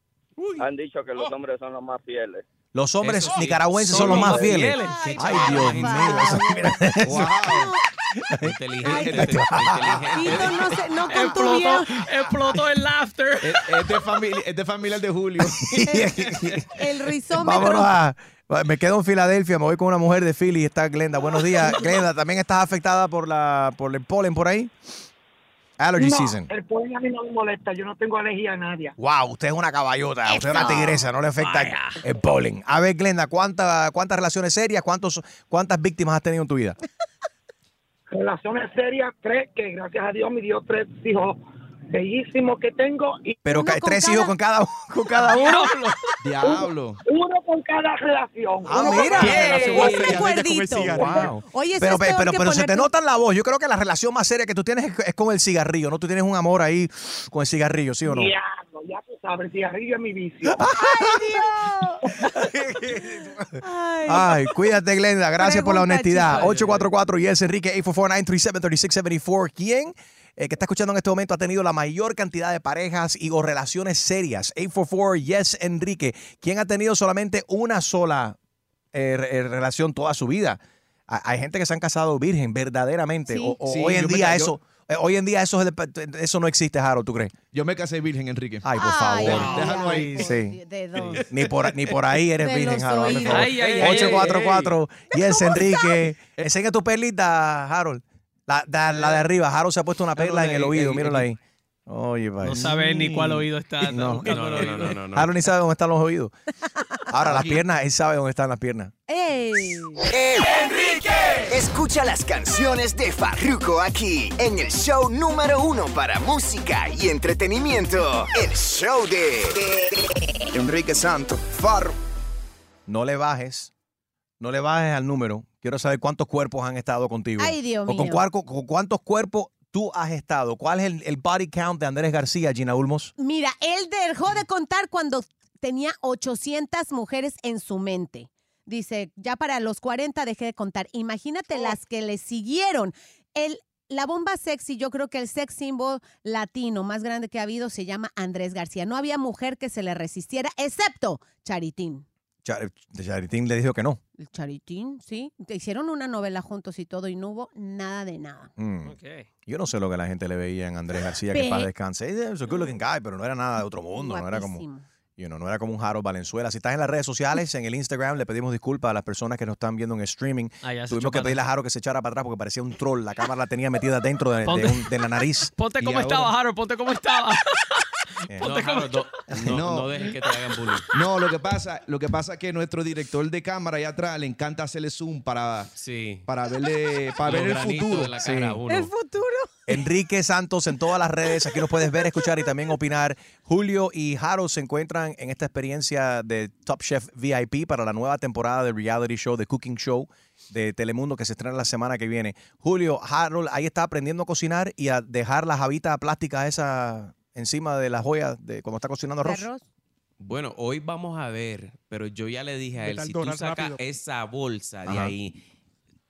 Speaker 19: han dicho que los hombres son los más fieles.
Speaker 7: Los hombres
Speaker 12: Eso
Speaker 7: nicaragüenses son los más fieles.
Speaker 9: Ay,
Speaker 7: Ay, Dios mío. Eso.
Speaker 12: Inteligente,
Speaker 9: Ay,
Speaker 12: inteligente.
Speaker 9: Tito no, se, no
Speaker 8: Explotó, el laughter.
Speaker 10: Es, es de familia, es de familia de Julio.
Speaker 9: el rizómetro.
Speaker 7: Vámonos a. Me quedo en Filadelfia, me voy con una mujer de Philly, está Glenda. Buenos días, *laughs* Glenda. ¿También estás afectada por la por el polen por ahí? Allergy
Speaker 20: No,
Speaker 7: season.
Speaker 20: El polen a mí no me molesta. Yo no tengo alergia a nadie.
Speaker 7: Wow, usted es una caballota, usted es una tigresa, no le afecta el polen. A ver, Glenda, ¿cuánta- ¿cuántas relaciones serias, cuántos, cuántas víctimas has tenido en tu vida? *laughs*
Speaker 20: Relaciones serias, tres, que gracias a Dios me dio tres hijos bellísimos que tengo. Y
Speaker 7: Pero ca- tres
Speaker 20: cada-
Speaker 7: hijos con cada, con cada uno.
Speaker 10: Diablo.
Speaker 20: Uno con cada relación.
Speaker 7: Ah,
Speaker 20: Uno
Speaker 7: mira.
Speaker 20: cada
Speaker 7: Ey,
Speaker 20: relación.
Speaker 7: un recuerdito. Wow.
Speaker 9: Oye,
Speaker 7: pero, pero,
Speaker 9: que
Speaker 7: pero se te nota en la voz. Yo creo que la relación más seria que tú tienes es, con el cigarrillo, ¿no? Tú tienes un amor ahí con el cigarrillo, ¿sí o no?
Speaker 20: Diablo, ya tú sabes, el cigarrillo es mi vicio. *laughs* *laughs*
Speaker 7: Ay, cuídate, Glenda. Gracias por la honestidad.
Speaker 20: chico.
Speaker 7: 844 yes Enrique 844-937-3674. ¿Quién eh, que está escuchando en este momento ha tenido la mayor cantidad de parejas y o relaciones serias? 844 yes Enrique. ¿Quién ha tenido solamente una sola eh, re- eh, relación toda su vida? Ha- Hay gente que se han casado virgen, verdaderamente.
Speaker 10: Sí.
Speaker 7: O, o
Speaker 10: Sí,
Speaker 7: hoy en
Speaker 10: me
Speaker 7: día eso, eh, hoy en día eso, es de- eso no existe, Harold, ¿tú crees?
Speaker 10: Yo me casé virgen, Enrique.
Speaker 7: Ay, por favor.
Speaker 10: ay, Déjalo ahí.
Speaker 7: Sí.
Speaker 9: ¿De dónde?
Speaker 7: Ni por, ni por ahí eres
Speaker 9: De
Speaker 7: virgen, Harold.
Speaker 9: ay,
Speaker 7: 844 *laughs* Yes, Enrique. Enseña tu perlita, Harold. La, de arriba. Harold se ha puesto una perla en el oído. Míralo ahí. Oye,
Speaker 8: No sabes ni cuál oído está. *laughs*
Speaker 7: No.
Speaker 12: no,
Speaker 8: oído.
Speaker 12: no, no.
Speaker 7: Harold ni sabe dónde están los oídos. *laughs* Ahora, las piernas, él sabe dónde están las piernas.
Speaker 9: ¡Ey!
Speaker 6: ¡Enrique! Escucha las canciones de Farruko aquí, en el show número uno para música y entretenimiento. El show de
Speaker 7: Enrique Santos. Farro. No le bajes. No le bajes al número. Quiero saber cuántos cuerpos han estado contigo.
Speaker 9: Ay, Dios
Speaker 7: O con,
Speaker 9: mío.
Speaker 7: con cuántos cuerpos tú has estado. ¿Cuál es el, el body count de Andrés García, Gina Ulmos?
Speaker 9: Mira, él dejó de contar cuando tenía 800 mujeres en su mente. Dice, ya para los 40 dejé de contar. Imagínate las que le siguieron. El, la bomba sexy, yo creo que el sex symbol latino más grande que ha habido se llama Andrés García. No había mujer que se le resistiera, excepto Charitín.
Speaker 7: Char- Charitín le dijo que no.
Speaker 9: El Charitín, sí. Te hicieron una novela juntos y todo y no hubo nada de nada.
Speaker 7: Mm. Yo no sé lo que la gente le veía en Andrés García, que para descanse. Es un good looking guy, pero no era nada de otro mundo. No era como, you know, no era como un Harold Valenzuela. Si estás en las redes sociales, en el Instagram, le pedimos disculpas a las personas que nos están viendo en streaming.
Speaker 8: Ah,
Speaker 7: Tuvimos que pedirle a Harold que se echara para atrás porque parecía un troll. La cámara la tenía metida dentro de, de
Speaker 8: Ponte-
Speaker 7: un- de la nariz. *laughs*
Speaker 8: Ponte como
Speaker 7: ahora-
Speaker 8: estaba, Harold, ponte como estaba. *laughs*
Speaker 7: Eh,
Speaker 12: No, Harold, no, no, no dejes que te hagan bullying.
Speaker 10: No, lo que pasa, lo que pasa es que nuestro director de cámara allá atrás le encanta hacerle zoom para, para verle, para
Speaker 12: Los
Speaker 10: ver el futuro.
Speaker 12: de la cara a uno.
Speaker 9: El futuro.
Speaker 7: Enrique Santos en todas las redes. Aquí nos puedes ver, escuchar y también opinar. Julio y Harold se encuentran en esta experiencia de Top Chef VIP para la nueva temporada del reality show, de Cooking Show de Telemundo que se estrena la semana que viene. Julio, Harold, ahí está aprendiendo a cocinar y a dejar la jabita plástica esa encima de la joya de cuando está cocinando arroz.
Speaker 12: Bueno, hoy vamos a ver, pero yo ya le dije a él, si tú sacas
Speaker 7: rápido.
Speaker 12: esa bolsa de
Speaker 7: Ajá.
Speaker 12: ahí,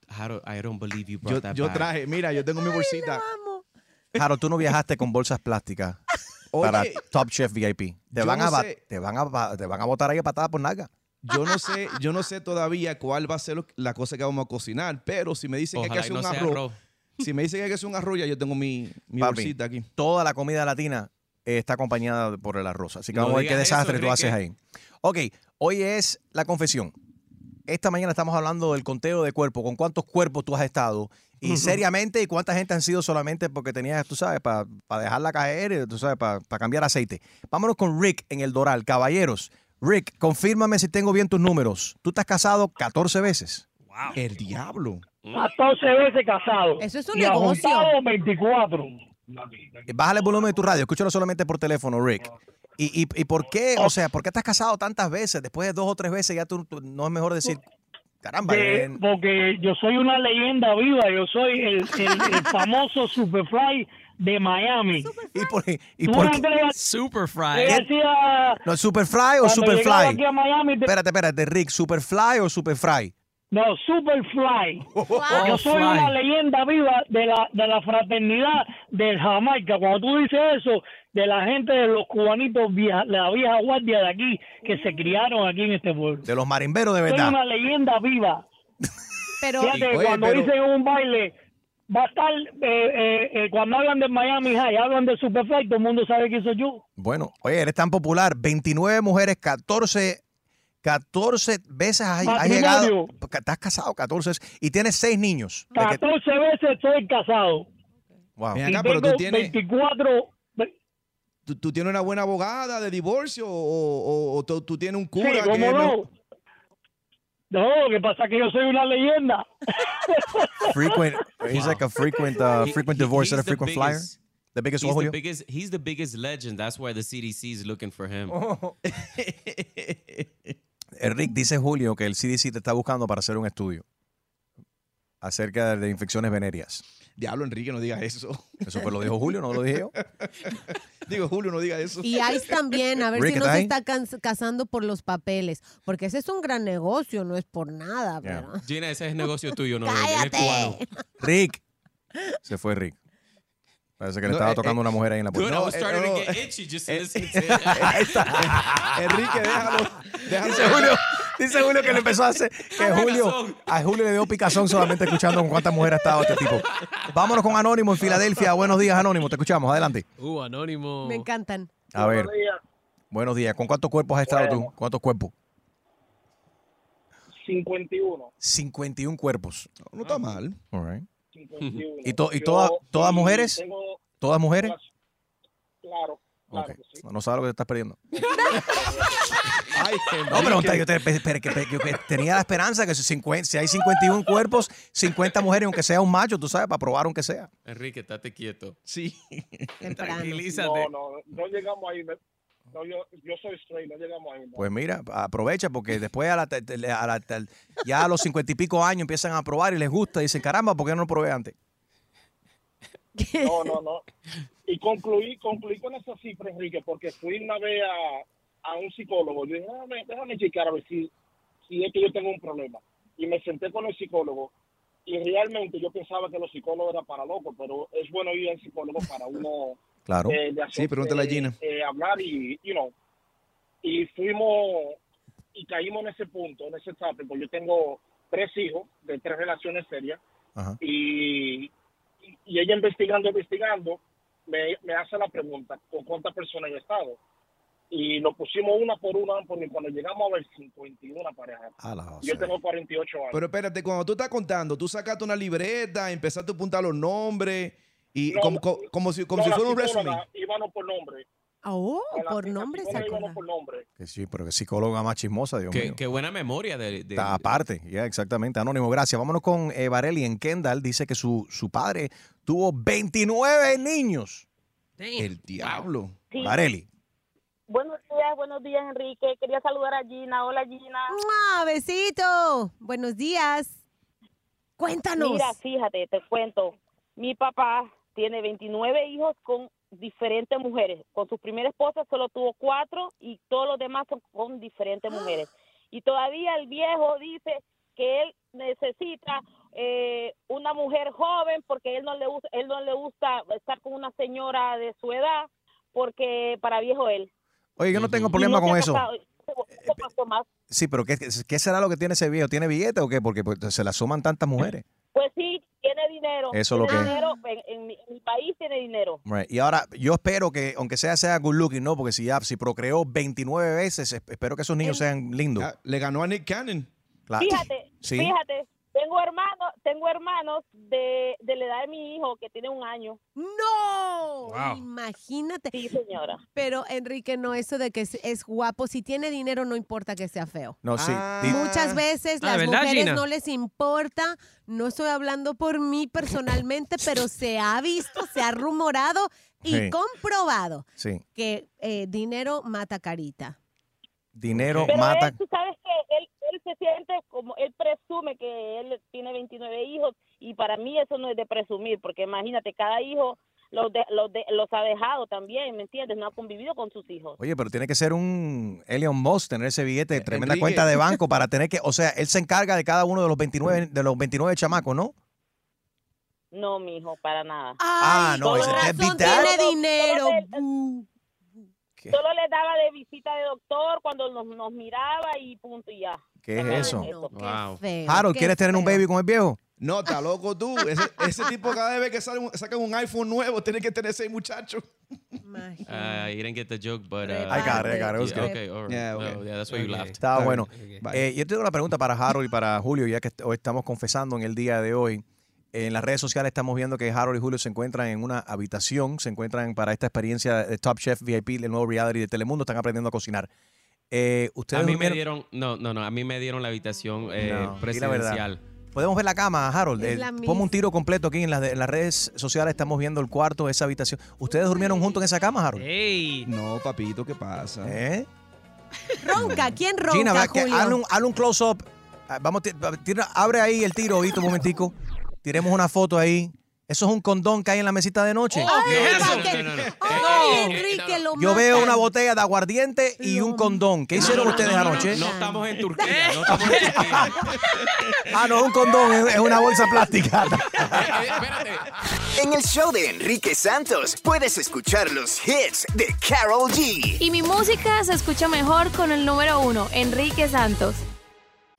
Speaker 12: Harold, I don't believe you
Speaker 10: Yo,
Speaker 12: brought that
Speaker 10: yo
Speaker 12: back.
Speaker 10: traje, mira, yo tengo mi bolsita.
Speaker 7: Harold, tú no viajaste con bolsas plásticas *laughs* para
Speaker 10: Oye,
Speaker 7: Top Chef VIP. Te
Speaker 10: yo
Speaker 7: van,
Speaker 10: no
Speaker 7: a,
Speaker 10: sé.
Speaker 7: te, van a, te van a botar ahí a patada por nalga.
Speaker 10: Yo no sé, yo no sé todavía cuál va a ser lo- la cosa que vamos a cocinar, pero si me dicen que hay que hacer un arroz,
Speaker 12: arroz.
Speaker 10: si me dicen que hay que hacer un arroz, ya yo tengo mi, mi
Speaker 7: Papi,
Speaker 10: bolsita aquí.
Speaker 7: Toda la comida latina está acompañada por el arroz. Así que
Speaker 10: No
Speaker 7: vamos a ver qué
Speaker 10: eso,
Speaker 7: desastre tú haces ahí. Ok, hoy es la confesión. Esta mañana estamos hablando del conteo de cuerpos, con cuántos cuerpos tú has estado. Y seriamente, y cuánta gente han sido solamente porque tenías, tú sabes, para dejarla caer, tú sabes, para cambiar aceite. Vámonos con Rick en el Doral. Caballeros, Rick, confírmame si tengo bien tus números. Tú te has casado 14 veces.
Speaker 10: El diablo.
Speaker 20: 14 veces casado.
Speaker 9: Eso es un
Speaker 20: y
Speaker 9: negocio.
Speaker 20: ajuntado 24.
Speaker 7: Bájale el volumen de tu radio, escúchalo solamente por teléfono, Rick. ¿Y, y, y por qué? O sea, ¿por qué te has casado tantas veces? Después de dos o tres veces ya tú, tú- no es mejor decir, caramba.
Speaker 20: De-
Speaker 7: eh,
Speaker 20: porque yo soy una leyenda viva, yo soy el, el- el *laughs* famoso Superfly de Miami.
Speaker 7: ¿Y por, y por
Speaker 20: no
Speaker 7: qué?
Speaker 8: Superfly.
Speaker 20: Decía,
Speaker 7: ¿No, ¿Superfly o Superfly?
Speaker 20: aquí a Miami, te-
Speaker 7: Espérate, espérate, Rick, ¿Superfly o Superfry?
Speaker 20: No, Superfly. Yo soy
Speaker 7: Fly.
Speaker 20: una leyenda viva de la, de la fraternidad del Jamaica. Cuando tú dices eso, de la gente de los cubanitos, vieja, la vieja guardia de aquí, que se criaron aquí en este pueblo.
Speaker 7: De los marimberos de
Speaker 20: Soy
Speaker 7: verdad.
Speaker 20: una leyenda viva.
Speaker 9: Pero
Speaker 20: Fíjate,
Speaker 7: Oye,
Speaker 20: cuando
Speaker 7: pero-
Speaker 20: dicen en un baile, va a estar, eh, eh, eh, cuando hablan de Miami High, hablan de Superfly, todo el mundo sabe que soy yo.
Speaker 7: Bueno, oye, eres tan popular. 29 mujeres, 14, 14 veces has, has llegado. Estás casado 14 veces y tienes 6 niños. ¿De qué-
Speaker 20: 14 veces estoy casado.
Speaker 7: Wow.
Speaker 20: Y
Speaker 10: acá, pero tú
Speaker 20: tengo
Speaker 10: tienes,
Speaker 20: 24...
Speaker 10: tú, tú tienes una buena abogada de divorcio o, o- o tú, tú tienes un
Speaker 20: Sí,
Speaker 10: cura que
Speaker 20: ¿cómo
Speaker 10: es
Speaker 20: no? No, lo que pasa es que yo soy una leyenda. *laughs*
Speaker 7: Frequent. He's like a frequent, uh, frequent
Speaker 12: he-
Speaker 7: divorce and a
Speaker 12: he's the
Speaker 7: frequent flyer.
Speaker 12: biggest-
Speaker 7: The biggest
Speaker 12: He's
Speaker 7: one,
Speaker 12: the biggest. He's the biggest legend. That's why the CDC is looking for him.
Speaker 7: Eh, *laughs* Rick, dice Julio que el CDC te está buscando para hacer un estudio acerca de infecciones venéreas.
Speaker 10: Diablo, Enrique, no digas eso.
Speaker 7: Eso pues lo dijo Julio, no lo dije yo. *laughs*
Speaker 10: Digo, Julio, no digas eso.
Speaker 9: Y ICE también, a ver
Speaker 7: Rick,
Speaker 9: si no
Speaker 7: ¿estás
Speaker 9: se está casando por los papeles. Porque ese es un gran negocio, no es por nada.
Speaker 7: Yeah.
Speaker 9: Pero...
Speaker 12: Gina, ese es negocio tuyo, no de.
Speaker 7: Rick. Se fue Rick. Parece que le
Speaker 10: No,
Speaker 7: estaba
Speaker 10: eh,
Speaker 7: tocando
Speaker 10: eh,
Speaker 7: una mujer ahí en la puerta.
Speaker 12: I was
Speaker 10: eh,
Speaker 12: starting
Speaker 10: no,
Speaker 12: to get
Speaker 10: eh,
Speaker 12: itchy just
Speaker 10: eh,
Speaker 12: listening *laughs* to it.
Speaker 7: Ahí está.
Speaker 10: Enrique, déjalo. déjalo.
Speaker 7: Dice Julio, dice Julio que le empezó a hacer que Julio, a Julio le dio picazón solamente escuchando con cuántas mujeres ha estado este tipo. Vámonos con Anónimo en Filadelfia. Buenos días, Anónimo. Te escuchamos. Adelante.
Speaker 8: Uh, anónimo.
Speaker 9: Me encantan.
Speaker 7: A ver. Buenos días. ¿Con cuántos cuerpos has estado tú?
Speaker 20: Bueno.
Speaker 7: ¿Cuántos cuerpos?
Speaker 20: 51.
Speaker 7: 51 cuerpos.
Speaker 10: No está mal.
Speaker 7: All right.
Speaker 20: 51. *laughs*
Speaker 7: ¿Y, to- y
Speaker 20: Yo-
Speaker 7: todas, mujeres?
Speaker 20: tengo-
Speaker 7: ¿Todas mujeres?
Speaker 20: Claro, claro
Speaker 7: Ok.
Speaker 20: que sí.
Speaker 7: No sabes lo que te estás perdiendo. *laughs*
Speaker 10: Ay,
Speaker 7: No, pero yo, te- yo que tenía la esperanza que si, 50 si hay 51 cuerpos, 50 mujeres, aunque sea un macho, tú sabes, para probar aunque sea.
Speaker 12: Enrique, estate quieto.
Speaker 10: Sí.
Speaker 8: Tranquilízate.
Speaker 20: No, no, no llegamos ahí. No, yo, yo soy straight, no llegamos ahí. no.
Speaker 7: Pues mira, aprovecha porque después a la, a la- ya a los 50 y pico años empiezan a probar y les gusta y dicen, caramba, ¿por qué no lo probé antes?
Speaker 20: No, no, no. Y concluí, concluí con esa cifra, Enrique, porque fui una vez a, a un psicólogo. Yo dije, déjame, déjame checar a ver si, si es que yo tengo un problema. Y me senté con el psicólogo. Y realmente yo pensaba que los psicólogos eran para locos, pero es bueno ir al psicólogo para uno
Speaker 7: Claro.
Speaker 20: eh, de hacer,
Speaker 10: Sí, pregúntale a
Speaker 20: eh,
Speaker 10: Gina.
Speaker 20: eh, hablar y, you know, y fuimos y caímos en ese punto, en ese etapa, porque yo tengo tres hijos de tres relaciones serias
Speaker 7: Ajá.
Speaker 20: y, y- ella investigando, investigando, me, me hace la pregunta, ¿con cuántas personas he estado? Y nos pusimos una por una, porque cuando llegamos a ver 51 parejas, yo tengo 48 años.
Speaker 10: Pero espérate, cuando tú estás contando, tú sacaste una libreta, empezaste a apuntar los nombres y
Speaker 20: No,
Speaker 10: como, co- como si, como
Speaker 20: No,
Speaker 10: si fuera un resumen.
Speaker 20: Íbamos por nombre.
Speaker 9: Oh,
Speaker 20: Con la-
Speaker 9: por nombre se acuerda.
Speaker 20: por nombre.
Speaker 7: Que sí, pero que psicóloga más chismosa, Dios
Speaker 12: Qué,
Speaker 7: mío.
Speaker 12: qué buena memoria de, de-
Speaker 7: Está aparte, ya, exactamente. Anónimo, gracias. Vámonos con eh, Vareli en Kendall. Dice que su, su padre tuvo 29 niños.
Speaker 10: El diablo.
Speaker 21: Sí.
Speaker 7: Vareli.
Speaker 21: Buenos días, buenos días, Enrique. Quería saludar a Gina. Hola, Gina.
Speaker 9: ¡Mua! besito! Buenos días. Cuéntanos.
Speaker 21: Mira, fíjate, te cuento. Mi papá tiene 29 hijos con diferentes mujeres. Con su primera esposa solo tuvo cuatro y todos los demás son con diferentes mujeres. *gasps* Y todavía el viejo dice que él necesita eh, una mujer joven porque él no le gusta, él no le gusta estar con una señora de su edad porque para viejo él.
Speaker 7: Oye, yo no tengo problema
Speaker 21: no
Speaker 7: con eso.
Speaker 21: pasó más.
Speaker 7: Sí, pero ¿qué, ¿qué será lo que tiene ese viejo? ¿Tiene billete o qué? Porque pues, se le asoman tantas mujeres.
Speaker 21: Pues sí, tiene dinero.
Speaker 7: Eso es lo
Speaker 21: Tiene
Speaker 7: que-
Speaker 21: dinero, en, en mi, en mi país tiene dinero.
Speaker 7: Right. Y ahora, yo espero que, aunque sea, sea good looking, ¿no? Porque si ya, si procreó 29 veces, es- espero que esos niños sean lindos.
Speaker 10: le ganó a Nick Cannon.
Speaker 7: Claro.
Speaker 21: Fíjate,
Speaker 7: Sí.
Speaker 21: fíjate, tengo hermanos, tengo hermanos de, de la edad de mi hijo que tiene un año.
Speaker 9: ¡No!
Speaker 21: Wow.
Speaker 9: Imagínate.
Speaker 21: Sí, señora.
Speaker 9: Pero, Enrique, no, eso de que es, es guapo, si tiene dinero, no importa que sea feo.
Speaker 7: No, sí.
Speaker 10: Ah.
Speaker 9: Muchas veces
Speaker 8: Ah,
Speaker 9: las
Speaker 8: ¿verdad,
Speaker 9: mujeres
Speaker 8: Gina?
Speaker 9: no les importa. No estoy hablando por mí personalmente, *laughs* pero se ha visto, se ha rumorado y
Speaker 7: Sí.
Speaker 9: comprobado
Speaker 7: Sí.
Speaker 9: que eh, dinero mata carita.
Speaker 7: Dinero
Speaker 21: Pero
Speaker 7: mata.
Speaker 21: él, tú sabes que él, él se siente como, él presume que él tiene 29 hijos y para mí eso no es de presumir, porque imagínate, cada hijo los, de- los, de- los ha dejado también, ¿me entiendes? No ha convivido con sus hijos.
Speaker 7: Oye, pero tiene que ser un Elon Musk, tener ese billete, tremenda
Speaker 10: Enrique.
Speaker 7: cuenta de *laughs* banco para tener que, o sea, él se encarga de cada uno de los 29, de los 29 chamacos, ¿no?
Speaker 21: No, mijo, para nada.
Speaker 7: Ah, no, ese
Speaker 21: razón
Speaker 7: deadbeat
Speaker 21: tiene
Speaker 9: dinero.
Speaker 21: Solo, le- solo le daba de visita de doctor cuando nos, nos miraba y punto y ya.
Speaker 7: ¿Qué es
Speaker 21: Eso.
Speaker 7: eso?
Speaker 12: Wow.
Speaker 7: Harold, ¿quieres tener un baby con el viejo?
Speaker 10: No, está loco tú. Ese, ese tipo cada vez que sale un- sacan un iPhone nuevo tiene que tener seis muchachos.
Speaker 12: Uh, you didn't get the joke, but uh,
Speaker 7: I got it, I got it. It was
Speaker 12: Yeah,
Speaker 7: good.
Speaker 12: okay, all right.
Speaker 10: Yeah,
Speaker 12: No,
Speaker 10: okay.
Speaker 12: yeah, that's why you laughed.
Speaker 7: Estaba bueno. Eh, yo tengo una pregunta para Harold y para Julio, ya que hoy estamos confesando en el día de hoy. En las redes sociales estamos viendo que Harold y Julio se encuentran en una habitación, se encuentran para esta experiencia de Top Chef VIP, el nuevo reality de Telemundo, están aprendiendo a cocinar. Eh, ¿Ustedes
Speaker 12: A mí me
Speaker 7: durmieron-
Speaker 12: dieron, no, no, no, a mí me dieron la habitación eh,
Speaker 7: No,
Speaker 12: presidencial.
Speaker 7: Podemos ver la cama, Harold. Eh, ponme un tiro completo aquí en las, de- en las redes sociales. Estamos viendo el cuarto, esa habitación. ¿Ustedes durmieron juntos en esa cama, Harold?
Speaker 10: No, papito, ¿qué pasa?
Speaker 7: ¿Eh?
Speaker 9: Ronca, ¿quién ronca,
Speaker 7: Gina, va, que-
Speaker 9: Julio?
Speaker 7: hazle un, hazle un close-up. Ah, Vamos, ti- va- tira- abre ahí el tiro, Vito, un momentico. Tiremos una foto ahí. Eso es un condón que hay en la mesita de noche. Yo veo una botella de aguardiente y un condón. ¿Qué hicieron
Speaker 12: No, no,
Speaker 7: ustedes
Speaker 12: no, no,
Speaker 7: anoche?
Speaker 12: No, estamos en Turquía, *laughs* no estamos en Turquía.
Speaker 7: Ah, no, un condón, es, es una bolsa plástica. *laughs*
Speaker 6: En el show de Enrique Santos puedes escuchar los hits de Carol G.
Speaker 22: Y mi música se escucha mejor con el número uno, Enrique Santos.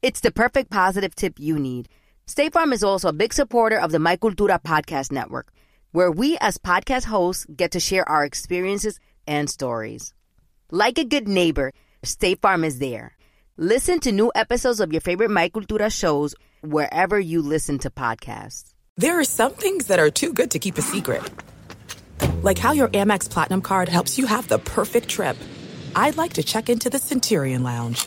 Speaker 17: It's the perfect positive tip you need. State Farm is also a big supporter of the My Cultura podcast network, where we as podcast hosts get to share our experiences and stories. Like a good neighbor, State Farm is there. Listen to new episodes of your favorite My Cultura shows wherever you listen to podcasts.
Speaker 1: There are some things that are too good to keep a secret. Like how your Amex Platinum card helps you have the perfect trip. I'd like to check into the Centurion Lounge.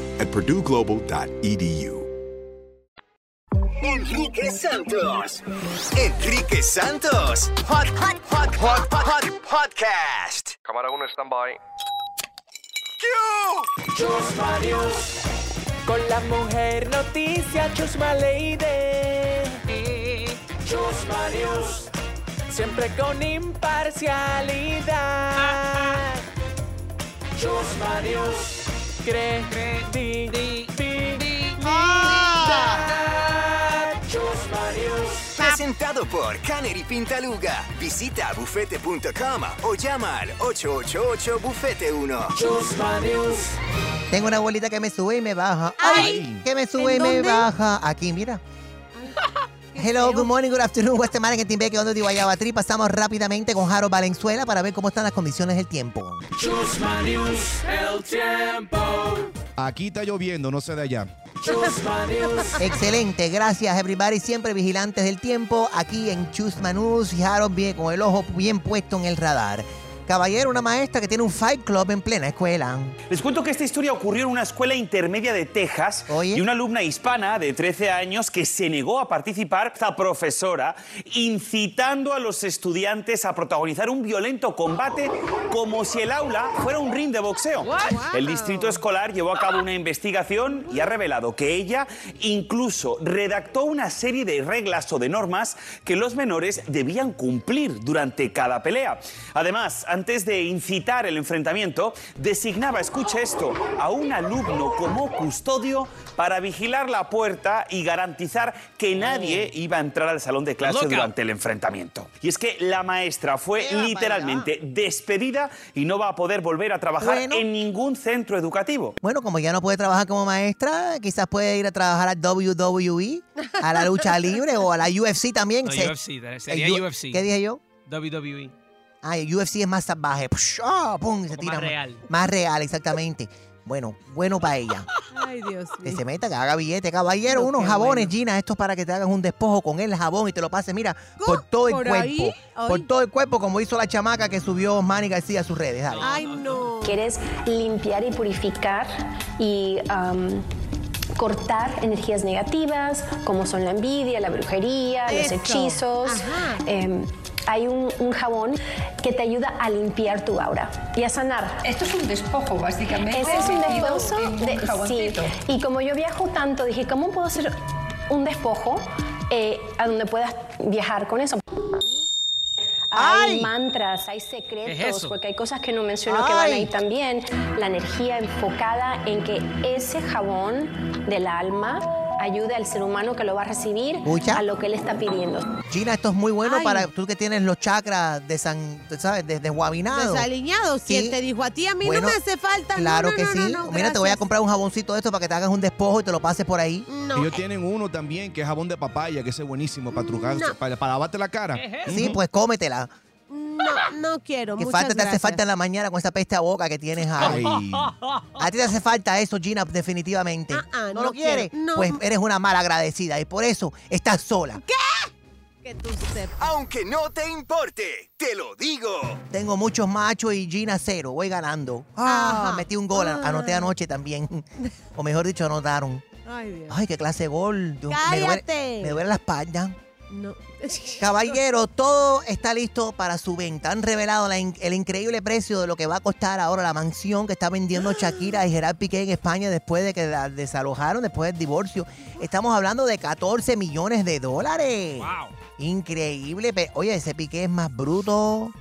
Speaker 23: at purdueglobal.edu.
Speaker 6: Enrique Santos. Enrique Santos. Hot, hot, hot, hot, hot, podcast.
Speaker 24: Cámara 1, stand-by.
Speaker 25: Chusma News. Con la mujer noticia Chusma Lady. Chusma News. Siempre con imparcialidad. *laughs* Chusma News. Credibilidad. Chusma News.
Speaker 6: Presentado por Canary Pintaluga. Visita bufete.com o llama al 888-Bufete1.
Speaker 26: Tengo una bolita que me sube y me baja.
Speaker 9: Ay.
Speaker 26: Que me sube y
Speaker 9: ¿En
Speaker 26: me baja. Aquí, mira. Hello, good morning, good afternoon, Guatemala, en Timbeque, donde de Guayabatri. Pasamos rápidamente con Jaro Valenzuela para ver cómo están las condiciones del tiempo.
Speaker 25: Chusma News, el tiempo.
Speaker 10: Aquí está lloviendo, no sé de allá.
Speaker 25: Chusma News.
Speaker 26: Excelente, gracias everybody, siempre vigilantes del tiempo, aquí en Chusma News, y Harold bien, con el ojo bien puesto en el radar. Caballero, una maestra que tiene un fight club en plena escuela.
Speaker 27: Les cuento que esta historia ocurrió en una escuela intermedia de Texas y una alumna hispana de 13 años que se negó a participar, esta profesora, incitando a los estudiantes a protagonizar un violento combate como si el aula fuera un ring de boxeo. El distrito escolar llevó a cabo una investigación y ha revelado que ella incluso redactó una serie de reglas o de normas que los menores debían cumplir durante cada pelea. Además, antes de incitar el enfrentamiento, designaba, escuche esto, a un alumno como custodio para vigilar la puerta y garantizar que nadie iba a entrar al salón de clase durante el enfrentamiento. Y es que la maestra fue literalmente despedida y no va a poder volver a trabajar
Speaker 26: Bueno.
Speaker 27: en ningún centro educativo.
Speaker 26: Bueno, como ya no puede trabajar como maestra, quizás puede ir a trabajar a WWE, a la lucha libre o a la UFC también. *laughs*
Speaker 8: No,
Speaker 26: Se-
Speaker 8: UFC, sería UFC.
Speaker 26: ¿Qué dije yo?
Speaker 8: WWE.
Speaker 26: Ah, el UFC es más salvaje. Psh, ah, pum, se tira
Speaker 8: más real.
Speaker 26: Más real, exactamente. Bueno, bueno para ella. *laughs*
Speaker 9: Ay, Dios
Speaker 26: Que
Speaker 9: mío.
Speaker 26: se meta, que haga billete. Caballero,
Speaker 9: No,
Speaker 26: unos jabones,
Speaker 9: bueno.
Speaker 26: Gina, estos para que te hagas un despojo con el jabón y te lo pases, mira, por todo el
Speaker 9: ¿Por
Speaker 26: cuerpo.
Speaker 9: ahí?
Speaker 26: Por todo el cuerpo, como hizo la chamaca que subió Manny García a sus redes. Dale.
Speaker 9: Ay, no.
Speaker 28: Quieres limpiar y purificar y cortar energías negativas, como son la envidia, la brujería,
Speaker 9: Eso.
Speaker 28: los hechizos.
Speaker 9: Ajá.
Speaker 28: Em, hay un, un jabón que te ayuda a limpiar tu aura y a sanar.
Speaker 24: Esto es un despojo, básicamente.
Speaker 28: Ese es un despojo de, sí.
Speaker 24: jaboncito.
Speaker 28: Y como yo viajo tanto, dije, ¿cómo puedo hacer un despojo eh, a donde puedas viajar con eso? Hay
Speaker 9: ¡Ay!
Speaker 28: mantras, hay
Speaker 9: ¿Qué
Speaker 28: secretos,
Speaker 9: es
Speaker 28: porque hay cosas que no menciono que van ahí también. La energía enfocada en que ese jabón del alma ayude al ser humano que lo va a recibir a lo que él está pidiendo.
Speaker 26: Gina, esto es muy bueno
Speaker 9: Ay.
Speaker 26: para tú que tienes los chakras de San, ¿sabes? De, desguabinados.
Speaker 9: Desaliñados. Si
Speaker 26: Sí.
Speaker 9: él te dijo a ti, a mí
Speaker 26: Bueno,
Speaker 9: no me hace falta.
Speaker 26: Claro
Speaker 9: no,
Speaker 26: que sí.
Speaker 9: no, no,
Speaker 26: Mira, te voy a comprar un jaboncito de esto para que te hagas un despojo y te lo pases por ahí.
Speaker 9: No.
Speaker 10: Ellos tienen uno también que es jabón de papaya, que ese es buenísimo para trucar,
Speaker 9: No.
Speaker 10: para, para lavarte la cara.
Speaker 26: Sí, pues cómetela.
Speaker 9: No, no quiero.
Speaker 26: Que
Speaker 9: Muchas
Speaker 26: falta te hace
Speaker 9: gracias.
Speaker 26: falta en la mañana con esa peste a boca que tienes ahí. A ti te hace falta eso, Gina, definitivamente.
Speaker 9: ah,
Speaker 26: ¿No,
Speaker 9: no
Speaker 26: lo quieres?
Speaker 9: quiero. No.
Speaker 26: Pues eres una mala agradecida y por eso estás sola.
Speaker 9: Que tú sepas.
Speaker 6: Aunque no te importe, te lo digo.
Speaker 26: Tengo muchos machos y Gina cero. Voy ganando. Ah,
Speaker 9: Ajá.
Speaker 26: metí un gol.
Speaker 9: Ah.
Speaker 26: Anoté anoche también. O mejor dicho, anotaron.
Speaker 9: Ay, Dios.
Speaker 26: Ay, qué clase de gol. Dios, Me duele,
Speaker 9: Cállate.
Speaker 26: me duele la espalda.
Speaker 9: No. *laughs*
Speaker 26: Caballero, todo está listo para su venta. Han revelado la in- el increíble precio de lo que va a costar ahora la mansión que está vendiendo *gasps* Shakira y Gerard Piqué en España después de que la desalojaron, después del divorcio. Estamos hablando de 14 millones de dólares. Increíble. pe- Oye, ese Piqué es más bruto.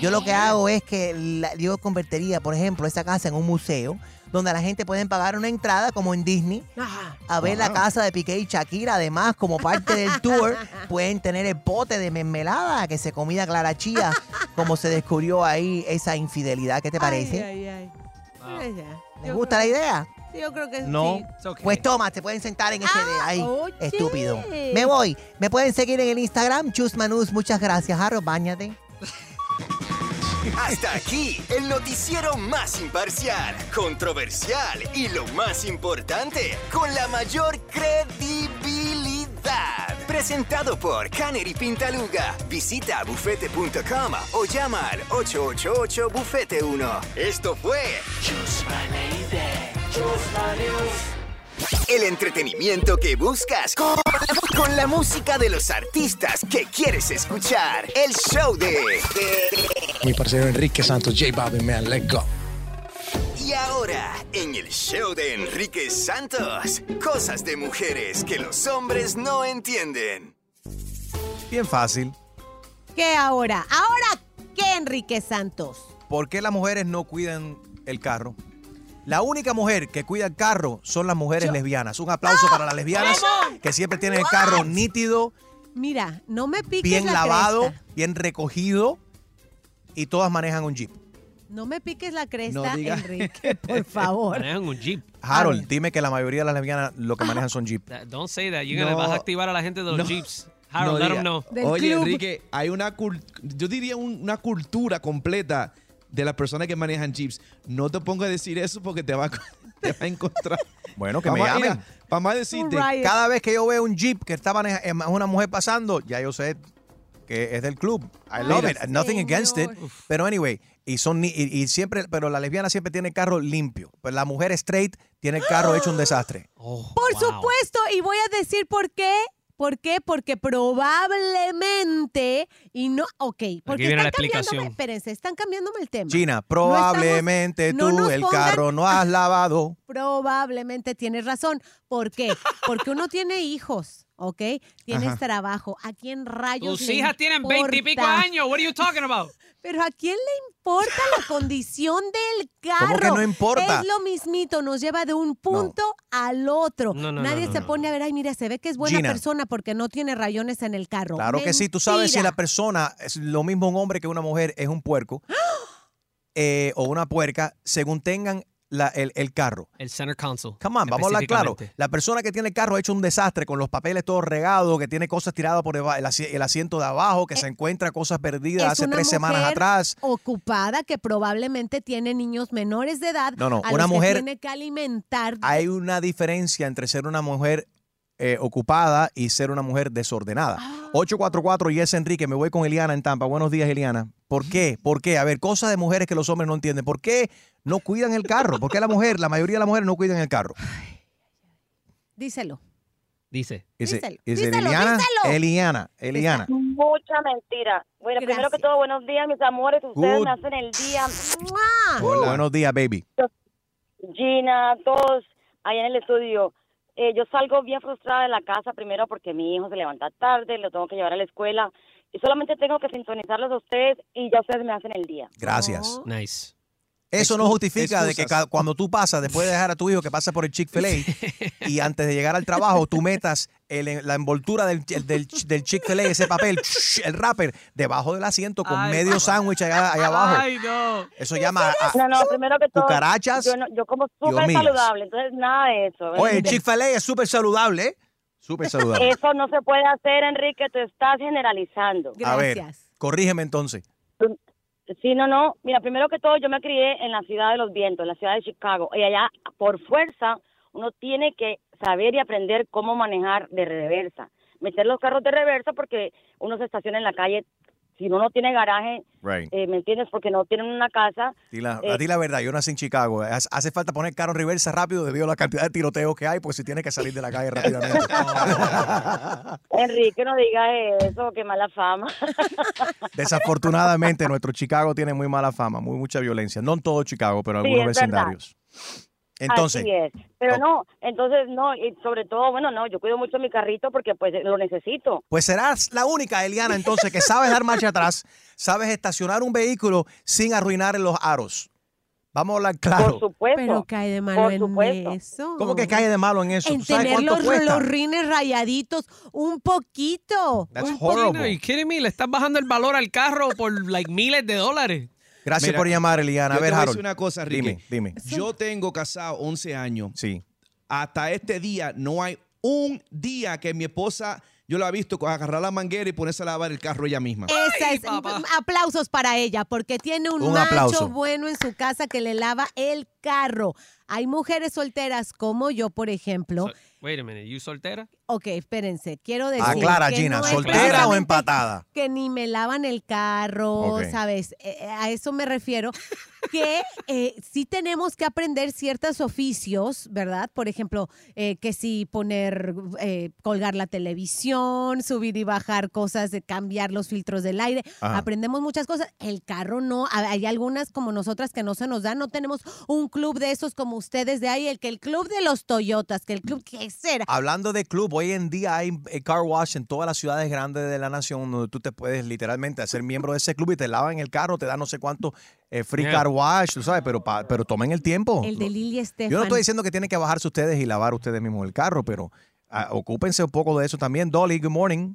Speaker 26: Yo lo que hago es que la- yo convertiría, por ejemplo, esa casa en un museo donde la gente puede pagar una entrada como en Disney
Speaker 9: Ajá.
Speaker 26: a ver la casa de Piqué y Shakira. Además, como parte del *laughs* tour, pueden tener el pote de mermelada que se comía Clara Chía, como se descubrió ahí esa infidelidad. ¿Qué te parece?
Speaker 9: Ay, ay, ay.
Speaker 26: ¿Les
Speaker 9: Yo
Speaker 26: gusta la idea?
Speaker 9: Sí, Yo creo que
Speaker 26: No.
Speaker 9: sí.
Speaker 26: Pues toma, te pueden sentar en ese de ahí.
Speaker 9: oye.
Speaker 26: Estúpido. Me voy. Me pueden seguir en el Instagram, Chusmanus. Muchas gracias, Jarro. Báñate. *laughs*
Speaker 6: Hasta aquí, el noticiero más imparcial, controversial y lo más importante, con la mayor credibilidad. Presentado por Canary Pintaluga. Visita bufete.com o llama al 888-Bufete1. Esto fue
Speaker 25: Chusma Lady. Chusma News.
Speaker 6: El entretenimiento que buscas con, con la música de los artistas que quieres escuchar. El show de...
Speaker 29: Mi parcero Enrique Santos, J Balvin, man, let's go.
Speaker 6: Y ahora, en el show de Enrique Santos, cosas de mujeres que los hombres no entienden.
Speaker 7: Bien fácil.
Speaker 9: ¿Qué ahora? ¿Ahora qué, Enrique Santos?
Speaker 7: ¿Por qué las mujeres no cuidan el carro? La única mujer que cuida el carro son las mujeres lesbianas. Un aplauso para las lesbianas
Speaker 9: ¿Cómo?
Speaker 7: que siempre tienen el carro nítido,
Speaker 9: Mira, no me piques
Speaker 7: bien
Speaker 9: la
Speaker 7: lavado,
Speaker 9: cresta.
Speaker 7: bien recogido y todas manejan un Jeep.
Speaker 9: No me piques la cresta,
Speaker 7: No diga.
Speaker 9: Enrique, *laughs* por favor.
Speaker 8: Manejan un Jeep.
Speaker 7: Harold, dime que la mayoría de las lesbianas lo que manejan son Jeep.
Speaker 8: That- Don't say that. You're gonna
Speaker 10: No.
Speaker 8: vas a activar a la gente de los
Speaker 10: No.
Speaker 8: Jeeps. Harold,
Speaker 10: No
Speaker 8: let
Speaker 10: diga.
Speaker 8: them know.
Speaker 10: Oye, Enrique, hay una cul- yo diría un- una cultura completa de las personas que manejan jeeps. No te pongas a decir eso porque te va a, *laughs* te va a encontrar.
Speaker 7: Bueno, que me
Speaker 10: Vamos
Speaker 7: llamen.
Speaker 10: Vamos a decirte.
Speaker 7: Cada vez que yo veo un Jeep que está maneja- eh, una mujer pasando, ya yo sé que es del club. I love
Speaker 10: Mira.
Speaker 7: it. Nothing against it. Pero anyway, y son ni- y, y siempre, pero la lesbiana siempre tiene el carro limpio. Pero la mujer straight tiene el carro hecho un desastre.
Speaker 9: Por supuesto, y voy a decir por qué. ¿Por qué? Porque probablemente, y no, ok, porque
Speaker 7: viene la
Speaker 9: están cambiándome, espérense, están cambiándome el tema.
Speaker 7: China,
Speaker 9: No estamos-
Speaker 7: probablemente
Speaker 9: no
Speaker 7: tú el
Speaker 9: pongan-
Speaker 7: carro no has lavado.
Speaker 9: Probablemente tienes razón. ¿Por qué? Porque uno tiene hijos, ¿ok? Tienes
Speaker 8: Ajá.
Speaker 9: trabajo. ¿A quién rayos
Speaker 8: Tus hijas tienen veintipico años. What are you talking about?
Speaker 9: Pero ¿a quién le importa la *laughs* condición del carro?
Speaker 7: ¿Cómo que no importa?
Speaker 9: Es lo mismito, nos lleva de un punto al otro.
Speaker 7: No, no,
Speaker 9: Nadie
Speaker 7: no, no,
Speaker 9: se
Speaker 7: no.
Speaker 9: pone a ver, ay, mira, se ve que es buena
Speaker 7: Gina.
Speaker 9: persona porque no tiene rayones en el carro.
Speaker 7: Claro que sí. Tú sabes si la persona es lo mismo un hombre que una mujer es un puerco *gasps* eh, o una puerca según tengan la- el, el carro.
Speaker 8: El center console.
Speaker 7: Come on, vamos a hablar claro. La persona que tiene el carro ha hecho un desastre con los papeles todos regados, que tiene cosas tiradas por el, el asiento de abajo, que se encuentra cosas perdidas
Speaker 9: Eh,
Speaker 7: hace tres semanas
Speaker 9: mujer
Speaker 7: atrás.
Speaker 9: Ocupada que probablemente tiene niños menores de edad.
Speaker 7: No, no,
Speaker 9: a
Speaker 7: una
Speaker 9: los
Speaker 7: mujer-
Speaker 9: Que tiene que alimentar.
Speaker 7: Hay una diferencia entre ser una mujer eh, ocupada y ser una mujer desordenada.
Speaker 9: Ah.
Speaker 7: 844 y es Enrique, me voy con Eliana en Tampa. Buenos días, Eliana. ¿Por qué? ¿Por qué? A ver, cosas de mujeres que los hombres no entienden. ¿Por qué no cuidan el carro? ¿Por qué la mujer, la mayoría de las mujeres no cuidan el carro?
Speaker 9: Díselo.
Speaker 8: Dice.
Speaker 7: Dice,
Speaker 9: Díselo,
Speaker 7: dice
Speaker 9: díselo,
Speaker 7: Eliana,
Speaker 9: díselo.
Speaker 7: Eliana, Eliana.
Speaker 30: Mucha mentira. Bueno, primero que todo, buenos días, mis amores. Ustedes
Speaker 7: Good.
Speaker 30: me hacen el día.
Speaker 7: Buenos días, baby.
Speaker 30: Gina, todos allá en el estudio. Eh, yo salgo bien frustrada de la casa, primero porque mi hijo se levanta tarde, lo tengo que llevar a la escuela. Y solamente tengo que sintonizarlos a ustedes y ya ustedes me hacen el día.
Speaker 7: Gracias.
Speaker 8: Nice.
Speaker 7: Eso no justifica de que cuando tú pasas, después de dejar a tu hijo que pasa por el Chick-fil-A y antes de llegar al trabajo, tú metas el- la envoltura del, el- del, del Chick-fil-A, ese papel, el wrapper, debajo del asiento con
Speaker 30: Ay,
Speaker 7: medio sándwich allá, allá abajo.
Speaker 8: Ay, no.
Speaker 7: Eso llama a,
Speaker 30: No, no, primero que todo.
Speaker 7: cucarachas
Speaker 30: Yo, no- yo como súper saludable, entonces nada de eso.
Speaker 7: Oye, el Chick-fil-A es súper saludable, ¿eh? Súper saludable.
Speaker 30: Eso no se puede hacer, Enrique, tú estás generalizando.
Speaker 7: A ver, corrígeme entonces.
Speaker 30: Sí, no, no. Mira, primero que todo, yo me crié en la ciudad de los vientos, en la ciudad de Chicago. Y allá, por fuerza, uno tiene que saber y aprender cómo manejar de reversa. Meter los carros de reversa porque uno se estaciona en la calle. Si uno no tiene garaje,
Speaker 7: Right.
Speaker 30: eh, ¿me entiendes? Porque no tienen una casa.
Speaker 7: La-
Speaker 30: eh,
Speaker 7: a ti la verdad, yo nací en Chicago. Hace falta poner carro en reversa rápido debido a la cantidad de tiroteos que hay, porque si tiene que salir de la calle rápidamente. *laughs*
Speaker 30: Enrique, no diga eso, qué mala fama. *laughs*
Speaker 7: Desafortunadamente, nuestro Chicago tiene muy mala fama, muy mucha violencia. No en todo Chicago, pero en
Speaker 30: Sí,
Speaker 7: algunos
Speaker 30: verdad.
Speaker 7: Entonces,
Speaker 30: Así es. Pero no, entonces no, y sobre todo, bueno, no, yo cuido mucho mi carrito porque pues lo necesito.
Speaker 7: pues serás la única, Eliana, entonces, que sabes dar marcha *laughs* atrás, sabes estacionar un vehículo sin arruinar los aros. Vamos a hablar claro.
Speaker 30: supuesto.
Speaker 9: Pero cae de malo
Speaker 30: Por
Speaker 9: en
Speaker 30: supuesto.
Speaker 9: eso.
Speaker 7: ¿Cómo que cae de malo en eso?
Speaker 9: En
Speaker 7: ¿Tú sabes
Speaker 9: tener
Speaker 7: cuánto
Speaker 9: los,
Speaker 7: cuesta?
Speaker 9: los rines rayaditos un poquito.
Speaker 7: That's
Speaker 8: Un poquito,
Speaker 7: horrible.
Speaker 8: ¿y kidding me? Le estás bajando el valor al carro por like miles de dólares.
Speaker 7: Gracias
Speaker 10: Mira,
Speaker 7: por llamar, Eliana. A
Speaker 10: yo
Speaker 7: ver,
Speaker 10: te voy a
Speaker 7: Harold.
Speaker 10: decir una cosa, Ricky.
Speaker 7: Dime, dime.
Speaker 10: Yo tengo casado 11 años.
Speaker 7: Sí.
Speaker 10: Hasta este día no hay un día que mi esposa, yo la he visto agarrar la manguera y ponerse a lavar el carro ella misma.
Speaker 9: Esa es, aplausos para ella, porque tiene un,
Speaker 10: Un
Speaker 9: macho
Speaker 10: aplauso.
Speaker 9: bueno en su casa que le lava el carro. Hay mujeres solteras como yo, por ejemplo.
Speaker 8: Wait a minute, ¿you soltera?
Speaker 9: Ok, espérense, quiero decir.
Speaker 7: Aclara,
Speaker 9: que
Speaker 7: Gina,
Speaker 9: no
Speaker 7: ¿soltera o empatada?
Speaker 9: Que ni me lavan el carro. ¿sabes? Eh, eh, a eso me refiero. Que eh, sí tenemos que aprender ciertos oficios, ¿verdad? Por ejemplo, eh, que si poner, eh, colgar la televisión, subir y bajar cosas, de cambiar los filtros del aire.
Speaker 31: Ajá.
Speaker 9: Aprendemos muchas cosas. El carro no. Hay algunas como nosotras que no se nos dan. No tenemos un club de esos como ustedes de ahí. El que el club de los Toyotas, que el club que será.
Speaker 7: Hablando de club, hoy en día hay eh, car wash en todas las ciudades grandes de la nación donde tú te puedes literalmente hacer miembro de ese club y te lavan el carro, te dan no sé cuánto eh, free
Speaker 9: Yeah.
Speaker 7: car wash, tú sabes, pero, pa- pero tomen el tiempo.
Speaker 9: El de Lili Estefan.
Speaker 7: Yo no estoy diciendo que tienen que bajarse ustedes y lavar ustedes mismos el carro, pero ah, ocúpense un poco de eso también. Dolly, good morning.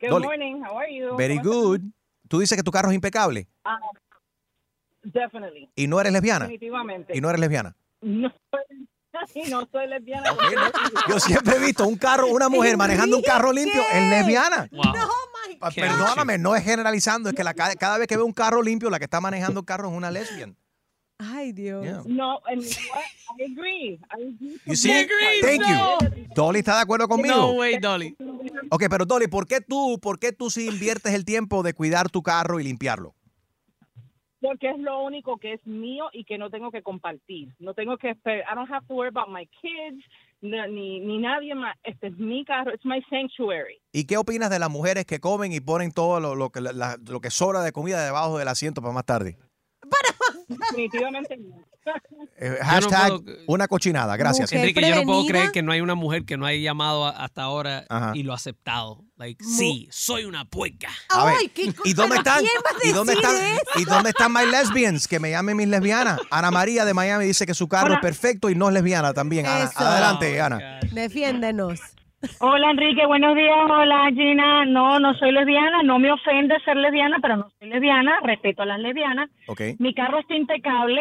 Speaker 32: Good
Speaker 7: Dolly.
Speaker 32: morning, how are you?
Speaker 7: Very
Speaker 32: ¿Cómo
Speaker 7: good. Tú dices que tu carro es impecable?
Speaker 32: Ah, definitely.
Speaker 7: y no eres lesbiana.
Speaker 32: Definitivamente.
Speaker 7: Y no eres lesbiana.
Speaker 32: No soy, *laughs* y no soy lesbiana.
Speaker 7: Yo siempre he visto un carro, una mujer manejando un carro limpio, es lesbiana.
Speaker 32: Wow.
Speaker 7: Ah, Perdóname, no es generalizando, es que la, cada, vez que veo un carro limpio, la que está manejando el carro es una lesbian.
Speaker 9: Ay, Dios.
Speaker 7: Yeah.
Speaker 32: No, and what? I agree. I agree.
Speaker 7: You see? Thank you. Dolly está de acuerdo conmigo.
Speaker 8: No way, Dolly.
Speaker 7: Ok, pero Dolly, ¿por qué tú, por qué tú sí inviertes el tiempo de cuidar tu carro y limpiarlo?
Speaker 32: Porque es lo único que es mío y que no tengo que compartir. No tengo que esperar. I don't have to worry about my kids, ni, ni nadie más. Este es mi carro. It's my sanctuary.
Speaker 7: ¿Y qué opinas de las mujeres que comen y ponen todo lo, lo que, la- lo que sobra de comida debajo del asiento para más tarde?
Speaker 32: Definitivamente no.
Speaker 7: Eh,
Speaker 8: no
Speaker 7: hashtag
Speaker 8: puedo-
Speaker 7: una cochinada. Gracias.
Speaker 8: Enrique, yo no puedo creer que no hay una mujer que no haya llamado a- hasta ahora
Speaker 7: Ajá.
Speaker 8: y lo ha aceptado. Like, sí, soy una puerca.
Speaker 7: A ver, ¿y dónde están? ¿Y dónde están? ¿Y dónde están my lesbians? Que me llamen mis lesbianas. Ana María de Miami dice que su carro es perfecto y no es lesbiana también. Ana, adelante, Ana.
Speaker 9: Defiéndenos.
Speaker 32: Hola Enrique, buenos días. Hola Gina. No, no soy lesbiana. No me ofende ser lesbiana, pero no soy lesbiana. Respeto a las lesbianas.
Speaker 7: Ok.
Speaker 32: Mi carro está impecable.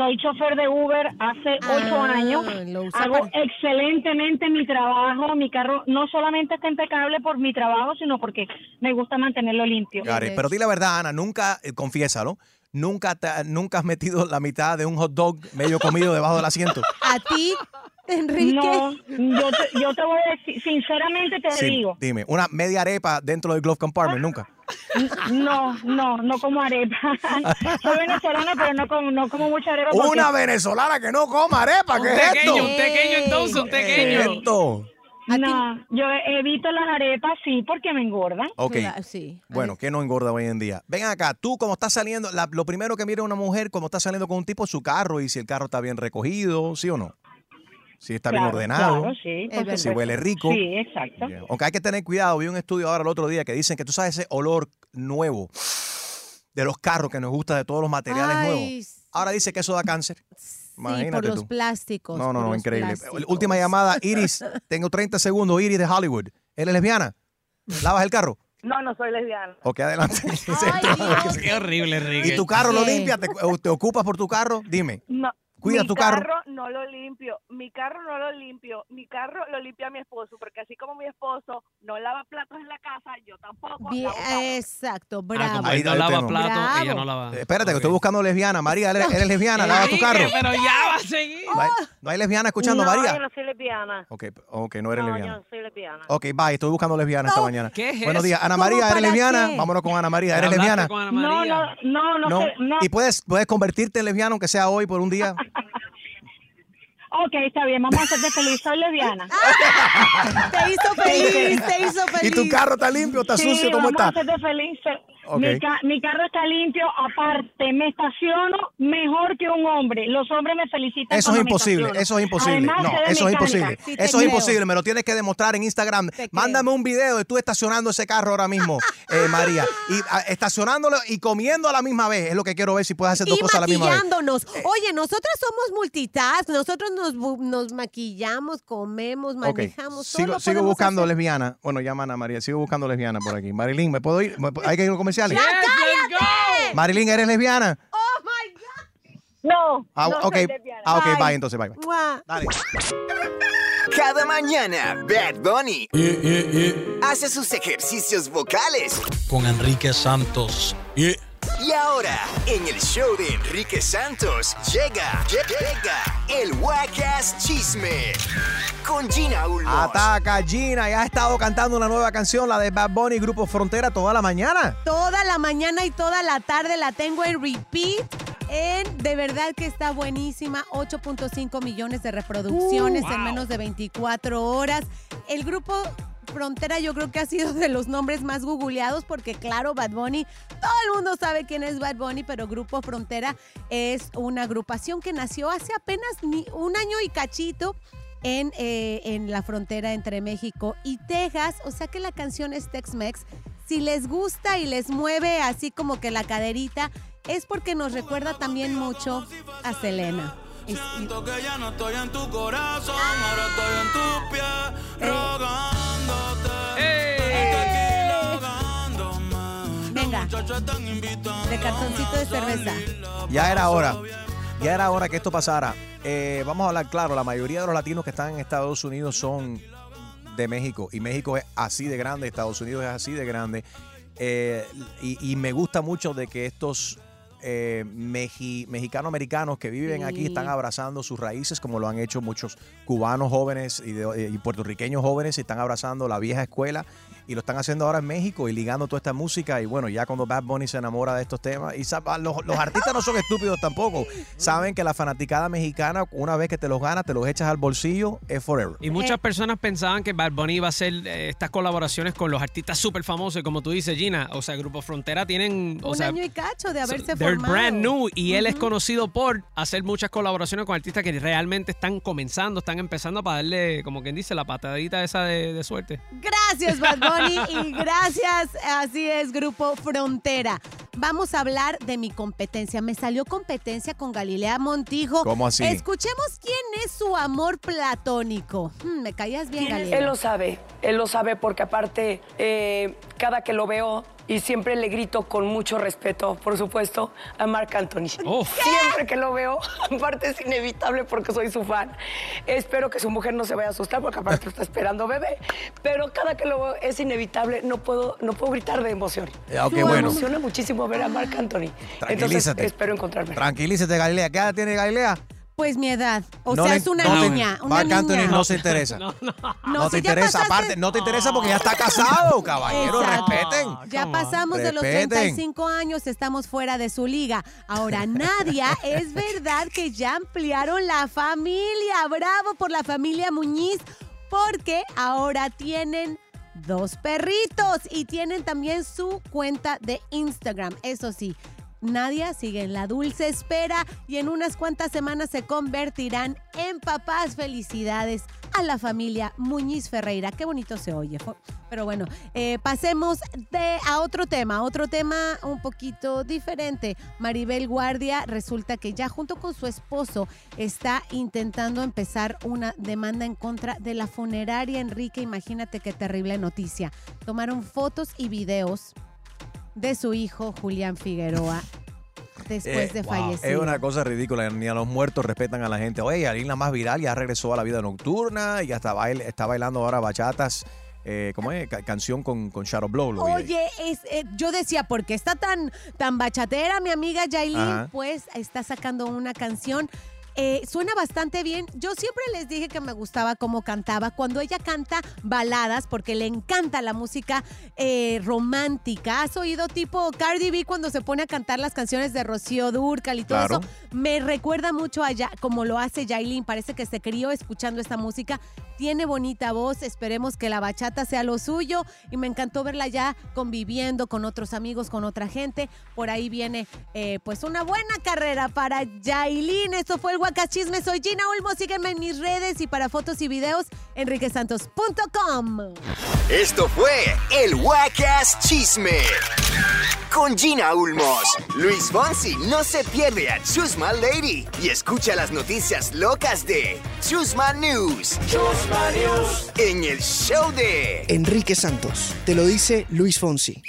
Speaker 32: Soy chofer de Uber hace ocho
Speaker 9: Ah,
Speaker 32: años. Hago
Speaker 9: para-
Speaker 32: excelentemente mi trabajo. Mi carro no solamente está impecable por mi trabajo, sino porque me gusta mantenerlo limpio.
Speaker 7: It. Pero di la verdad, Ana, nunca, eh, confiésalo, nunca, te- nunca has metido la mitad de un hot dog medio comido debajo del asiento. *laughs*
Speaker 9: A ti, Enrique.
Speaker 32: No, yo te, yo te voy a decir, sinceramente te
Speaker 7: Sí,
Speaker 32: digo,
Speaker 7: dime, una media arepa dentro del glove compartment, nunca.
Speaker 32: no, no, no como arepa. *laughs* Soy venezolana, pero no como, no como mucha arepa. porque-
Speaker 7: Una venezolana que no coma arepa,
Speaker 32: Un
Speaker 7: ¿qué es
Speaker 32: pequeño,
Speaker 7: esto?
Speaker 32: un pequeño entonces, un
Speaker 7: ¿Qué es esto?
Speaker 32: No, yo evito las arepas, sí, porque me engordan.
Speaker 7: Ok.
Speaker 9: Sí.
Speaker 7: Bueno, que no engorda hoy en día. Ven acá, tú como estás saliendo, la- lo primero que mira una mujer como está saliendo con un tipo es su carro y si el carro está bien recogido, ¿sí o no? Si está bien ordenado,
Speaker 32: claro, sí,
Speaker 7: si
Speaker 32: supuesto.
Speaker 7: huele rico.
Speaker 32: Sí, exacto.
Speaker 7: Aunque hay que tener cuidado, vi un estudio ahora el otro día que dicen que tú sabes ese olor nuevo de los carros que nos gusta de todos los materiales
Speaker 9: Ay,
Speaker 7: nuevos. Ahora dice que eso da cáncer.
Speaker 9: Sí,
Speaker 7: Imagínate
Speaker 9: por los
Speaker 7: tú.
Speaker 9: plásticos.
Speaker 7: No, no, no, increíble.
Speaker 9: plásticos.
Speaker 7: Última llamada, Iris. *laughs* Tengo 30 segundos, Iris de Hollywood. ¿Eres lesbiana? ¿Lavas el carro?
Speaker 32: No, no soy lesbiana.
Speaker 7: Ok, adelante. *laughs*
Speaker 8: Qué horrible, Enrique.
Speaker 7: ¿Y tu carro lo limpia? ¿Te, te ocupas por tu carro? Dime.
Speaker 33: No.
Speaker 7: ¿Cuida
Speaker 33: mi
Speaker 7: tu carro?
Speaker 33: no lo limpio. Mi carro no lo limpio. Mi carro lo limpia mi esposo, porque así como mi esposo no lava platos en la casa, yo tampoco.
Speaker 9: Bien,
Speaker 33: lavo
Speaker 9: exacto, bravo.
Speaker 8: como él no lava platos,
Speaker 9: Bravo.
Speaker 8: ella no lava.
Speaker 7: Eh, Espérate, que estoy buscando lesbiana. María, ¿eres, eres *laughs* lesbiana? ¿Lava tu carro?
Speaker 8: Pero ya va a seguir.
Speaker 7: ¿No hay, no hay lesbiana escuchando,
Speaker 33: no,
Speaker 7: María?
Speaker 33: yo no soy lesbiana.
Speaker 7: Ok, ok, no eres
Speaker 33: no,
Speaker 7: lesbiana.
Speaker 33: yo no soy lesbiana.
Speaker 7: Ok, bye, estoy buscando lesbiana esta mañana.
Speaker 33: ¿qué es
Speaker 7: Buenos días, Ana
Speaker 33: ¿Cómo
Speaker 7: María, ¿eres lesbiana?
Speaker 33: qué?
Speaker 7: Vámonos con Ana María, ¿eres lesbiana?
Speaker 32: No, no, no, no,
Speaker 7: No.
Speaker 32: sé, no.
Speaker 7: ¿Y puedes, puedes convertirte en lesbiana aunque sea hoy por un día? *laughs*
Speaker 32: Ok, está bien, vamos a hacerte feliz. Soy lesbiana. *laughs*
Speaker 9: Te hizo feliz, te hizo
Speaker 7: ¿Y tu carro está limpio, está
Speaker 32: Sí,
Speaker 7: sucio? ¿Cómo
Speaker 32: vamos
Speaker 7: está?
Speaker 32: a hacerte feliz. Mi, ca- mi carro está limpio, aparte, me estaciono mejor que un hombre. Los hombres me felicitan.
Speaker 7: Eso es
Speaker 32: me
Speaker 7: imposible, eso es imposible.
Speaker 32: Además,
Speaker 7: No, eso es imposible.
Speaker 32: Sí,
Speaker 7: Eso es
Speaker 32: creo.
Speaker 7: imposible, me lo tienes que demostrar en Instagram. Mándame un video de tú estacionando ese carro ahora mismo, eh, *laughs* María. Y ah, estacionándolo y comiendo a la misma vez. Es lo que quiero ver si puedes hacer dos
Speaker 9: Y
Speaker 7: cosas a la misma vez.
Speaker 9: maquillándonos. Oye, nosotras somos multitask. Nosotros nos, maquillamos, comemos, manejamos. todo
Speaker 7: sigo, buscando
Speaker 9: hacer.
Speaker 7: lesbiana. Bueno, llama a Ana María, sigo buscando lesbiana por aquí. Marilyn, ¿me puedo ir? ¿Me- ¿Hay que ir a los comerciales?
Speaker 9: ¡Ya, cállate!
Speaker 7: Marilyn, ¿eres lesbiana?
Speaker 9: ¡Oh, my God!
Speaker 32: No,
Speaker 7: Ah,
Speaker 32: no
Speaker 7: ok.
Speaker 32: soy lesbiana.
Speaker 7: Ah, ok,
Speaker 32: Bye.
Speaker 7: bye, entonces, bye, bye.
Speaker 9: Mua.
Speaker 7: Dale.
Speaker 6: Cada mañana, Bad Bunny hace sus ejercicios vocales.
Speaker 29: Con Enrique Santos.
Speaker 6: Y ahora, en el show de Enrique Santos, llega, llega el Wacas Chisme con Gina Ulmos.
Speaker 7: Ataca Gina, ya ha estado cantando una nueva canción, la de Bad Bunny, Grupo Frontera, toda la mañana.
Speaker 9: Toda la mañana y toda la tarde la tengo en repeat. En, de verdad que está buenísima. 8.5 millones de reproducciones
Speaker 22: Uh,
Speaker 9: en
Speaker 22: wow.
Speaker 9: menos de 24 horas. El grupo Frontera yo creo que ha sido de los nombres más googleados porque claro, Bad Bunny, todo el mundo sabe quién es Bad Bunny, pero Grupo Frontera es una agrupación que nació hace apenas un año y cachito en, eh, en la frontera entre México y Texas. O sea que la canción es Tex-Mex. Si les gusta y les mueve así como que la caderita, es porque nos recuerda también mucho a Selena.
Speaker 25: Siento que ya no estoy en tu corazón, ahora estoy en tu pie, eh. rogándote. Eh. Venga, de
Speaker 9: cartoncito de cerveza.
Speaker 7: Ya era hora, ya era hora que esto pasara. Eh, vamos a hablar claro, la mayoría de los latinos que están en Estados Unidos son de México y México es así de grande, Estados Unidos es así de grande. Y me gusta mucho de que estos eh, meji- mexicano-americanos que viven aquí están abrazando sus raíces como lo han hecho muchos cubanos jóvenes y, de- y puertorriqueños jóvenes y están abrazando la vieja escuela y lo están haciendo ahora en México y ligando toda esta música y bueno, ya cuando Bad Bunny se enamora de estos temas y los, los artistas no son estúpidos tampoco, saben que la fanaticada mexicana una vez que te los ganas, te los echas al bolsillo, es forever.
Speaker 8: Y muchas personas pensaban que Bad Bunny iba a hacer eh, estas colaboraciones con los artistas súper famosos, como tú dices, Gina. O sea, Grupo Frontera tienen. O
Speaker 9: Un
Speaker 8: sea,
Speaker 9: año y cacho de haberse
Speaker 8: They're
Speaker 9: formado.
Speaker 8: brand new y él es conocido por hacer muchas colaboraciones con artistas que realmente están comenzando, están empezando para darle, como quien dice, la patadita esa de, de suerte.
Speaker 9: Gracias, Bad Bunny, *laughs* y gracias, así es, Grupo Frontera. Vamos a hablar de mi competencia. Me salió competencia con Galilea Montijo.
Speaker 7: ¿Cómo así?
Speaker 9: Escuchemos quién es su amor platónico. Hmm, me caías bien, Galilea.
Speaker 34: Él lo sabe, él lo sabe porque aparte eh, cada que lo veo y siempre le grito con mucho respeto, por supuesto, a Marc Anthony. Siempre que lo veo, *laughs* aparte es inevitable porque soy su fan. Espero que su mujer no se vaya a asustar porque aparte está esperando bebé, pero cada que lo veo es inevitable, no puedo, no puedo gritar de emoción.
Speaker 7: Ya, ok,
Speaker 34: Me
Speaker 7: bueno.
Speaker 34: emociona muchísimo ver a Marc Anthony. Entonces espero encontrarme.
Speaker 7: Tranquilízate, Galilea. ¿Qué edad tiene Galilea?
Speaker 9: Pues mi edad. O
Speaker 7: No
Speaker 9: sea,
Speaker 7: le-
Speaker 9: es una
Speaker 7: no te-
Speaker 9: niña. Una
Speaker 7: Marc Anthony
Speaker 9: niña.
Speaker 7: no se interesa. *laughs* No,
Speaker 9: No,
Speaker 7: te
Speaker 9: si
Speaker 7: interesa.
Speaker 9: pasaste-
Speaker 7: Aparte, no te interesa porque ya está casado, caballero.
Speaker 9: Exacto.
Speaker 7: Respeten.
Speaker 9: Ya pasamos de los
Speaker 7: Respeten.
Speaker 9: 35 años, estamos fuera de su liga. Ahora, Nadia, *laughs* es verdad que ya ampliaron la familia. Bravo por la familia Muñiz, porque ahora tienen dos perritos y tienen también su cuenta de Instagram. Eso sí. Nadia sigue en la dulce espera y en unas cuantas semanas se convertirán en papás. Felicidades a la familia Muñiz Ferreira. Qué bonito se oye. Pero bueno, eh, pasemos de, a otro tema, otro tema un poquito diferente. Maribel Guardia resulta que ya junto con su esposo está intentando empezar una demanda en contra de la funeraria Enrique. Imagínate qué terrible noticia. Tomaron fotos y videos de su hijo Julián Figueroa después
Speaker 7: Eh,
Speaker 9: de
Speaker 7: wow,
Speaker 9: fallecer.
Speaker 7: Es una cosa ridícula. Ni a los muertos respetan a la gente. Oye, Yailin la más viral ya regresó a la vida nocturna y hasta bail- está bailando ahora bachatas. Eh, ¿Cómo es? Ca- canción con, con Shadow Blow. lo.
Speaker 9: Oye, es, eh, yo decía, ¿por qué está tan, tan bachatera mi amiga Yailin?
Speaker 7: Ajá.
Speaker 9: Pues está sacando una canción. Eh, suena bastante bien. Yo siempre les dije que me gustaba cómo cantaba. Cuando ella canta baladas, porque le encanta la música eh, romántica. ¿Has oído tipo Cardi B cuando se pone a cantar las canciones de Rocío Durcal y todo
Speaker 35: Claro.
Speaker 9: eso? Me recuerda mucho a Ya- como lo hace Yailin. Parece que se crió escuchando esta música. Tiene bonita voz. Esperemos que la bachata sea lo suyo. Y me encantó verla ya conviviendo con otros amigos, con otra gente. Por ahí viene eh, pues una buena carrera para Yailin. Esto fue el Guacachisme. Soy Gina Ulmo. Síguenme en mis redes y para fotos y videos, enriquesantos.com.
Speaker 6: Esto fue el Wacas Chisme con Gina Ulmos. Luis Fonsi no se pierde a Chusma Lady y escucha las noticias locas de Chusma News. Chusma En el show de
Speaker 36: Enrique Santos, te lo dice Luis Fonsi.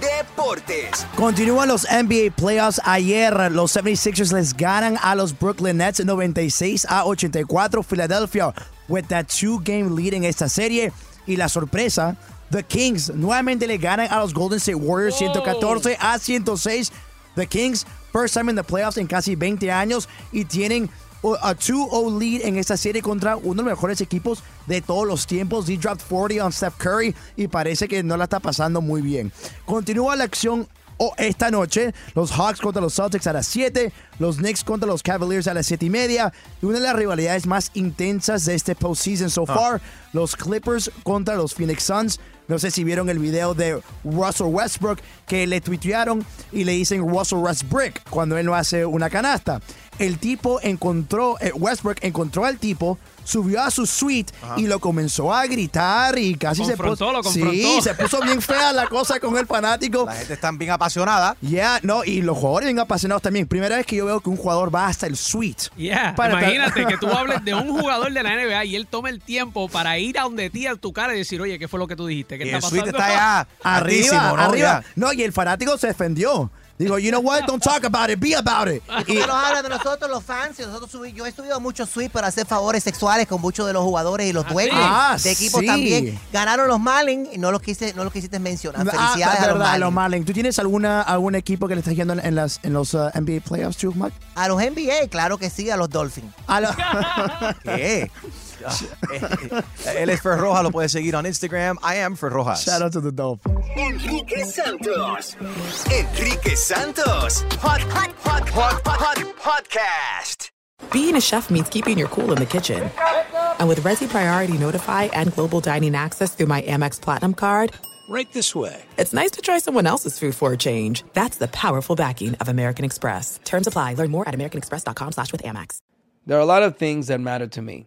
Speaker 6: Deportes.
Speaker 37: Continúan los NBA playoffs. Ayer los 76ers les ganan a los Brooklyn Nets 96 a 84. Philadelphia with that two game lead en esta serie. Y la sorpresa, the Kings nuevamente le ganan a los Golden State Warriors 114 a 106. The Kings, first time in the playoffs en casi 20 años y tienen a 2-0 lead en esta serie contra uno de los mejores equipos de todos los tiempos. He dropped 40 on Steph Curry y parece que no la está pasando muy bien. Continúa la acción o esta noche. Los Hawks contra los Celtics a las 7. Los Knicks contra los Cavaliers a las 7 y media. Y una de las rivalidades más intensas de este postseason so
Speaker 7: Ah.
Speaker 37: far. Los Clippers contra los Phoenix Suns. No sé si vieron el video de Russell Westbrook que le tuitearon y le dicen Russell Westbrook cuando él no hace una canasta. El tipo encontró, eh, Westbrook encontró al tipo, subió a su suite
Speaker 7: Ajá.
Speaker 37: y lo comenzó a gritar y casi se
Speaker 7: Confrontó,
Speaker 37: puso.
Speaker 7: lo confrontó.
Speaker 37: Sí, se puso bien fea la cosa con el fanático.
Speaker 7: La gente está bien apasionada.
Speaker 37: Yeah, no, y los jugadores bien apasionados también. Primera vez que yo veo que un jugador va hasta el suite.
Speaker 8: Yeah,
Speaker 37: Para-
Speaker 8: imagínate que tú hables de un *laughs* jugador de la NBA y él tome el tiempo para ir a donde ti, a tu cara y decir, oye, ¿qué fue lo que tú dijiste? ¿Qué
Speaker 7: Y
Speaker 8: está
Speaker 7: el suite está allá,
Speaker 37: Arriba,
Speaker 7: ¿no?
Speaker 37: arriba. No, y el fanático se defendió. Digo, you know what? Don't talk about it, be about it.
Speaker 26: Y tú nos hablas de nosotros los fans. y nosotros yo he subido muchos suites para hacer favores sexuales con muchos de los jugadores y los dueños
Speaker 37: Ah,
Speaker 26: de equipos
Speaker 37: sí.
Speaker 26: también. Ganaron los Marlins y no los quise, no los quisiste mencionar.
Speaker 37: Ah,
Speaker 26: Felicidades a los
Speaker 37: verdad,
Speaker 26: Marlins.
Speaker 37: los Marlins. ¿Tú tienes alguna, algún equipo que le estás yendo en, las, en los uh, NBA playoffs, Mark?
Speaker 26: A los NBA, claro que sí, a los Dolphins.
Speaker 37: A los-
Speaker 7: ¿Qué? *laughs* Ah, *laughs* Él es Fer Roja, lo puedes seguir en Instagram. I am Fer Rojas.
Speaker 37: Shout out to the Dolphins.
Speaker 6: Enrique Santos. Enrique Santos. Hot, hot, hot, hot, hot, hot podcast.
Speaker 1: Being a chef means keeping your cool in the kitchen. And with Resi Priority Notify and Global Dining Access through my Amex Platinum card,
Speaker 38: Right this way.
Speaker 1: it's nice to try someone else's food for a change. That's the powerful backing of American Express. Terms apply. Learn more at americanexpress.com slash with Amex.
Speaker 39: There are a lot of things that matter to me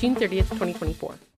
Speaker 40: June 30th, 2024.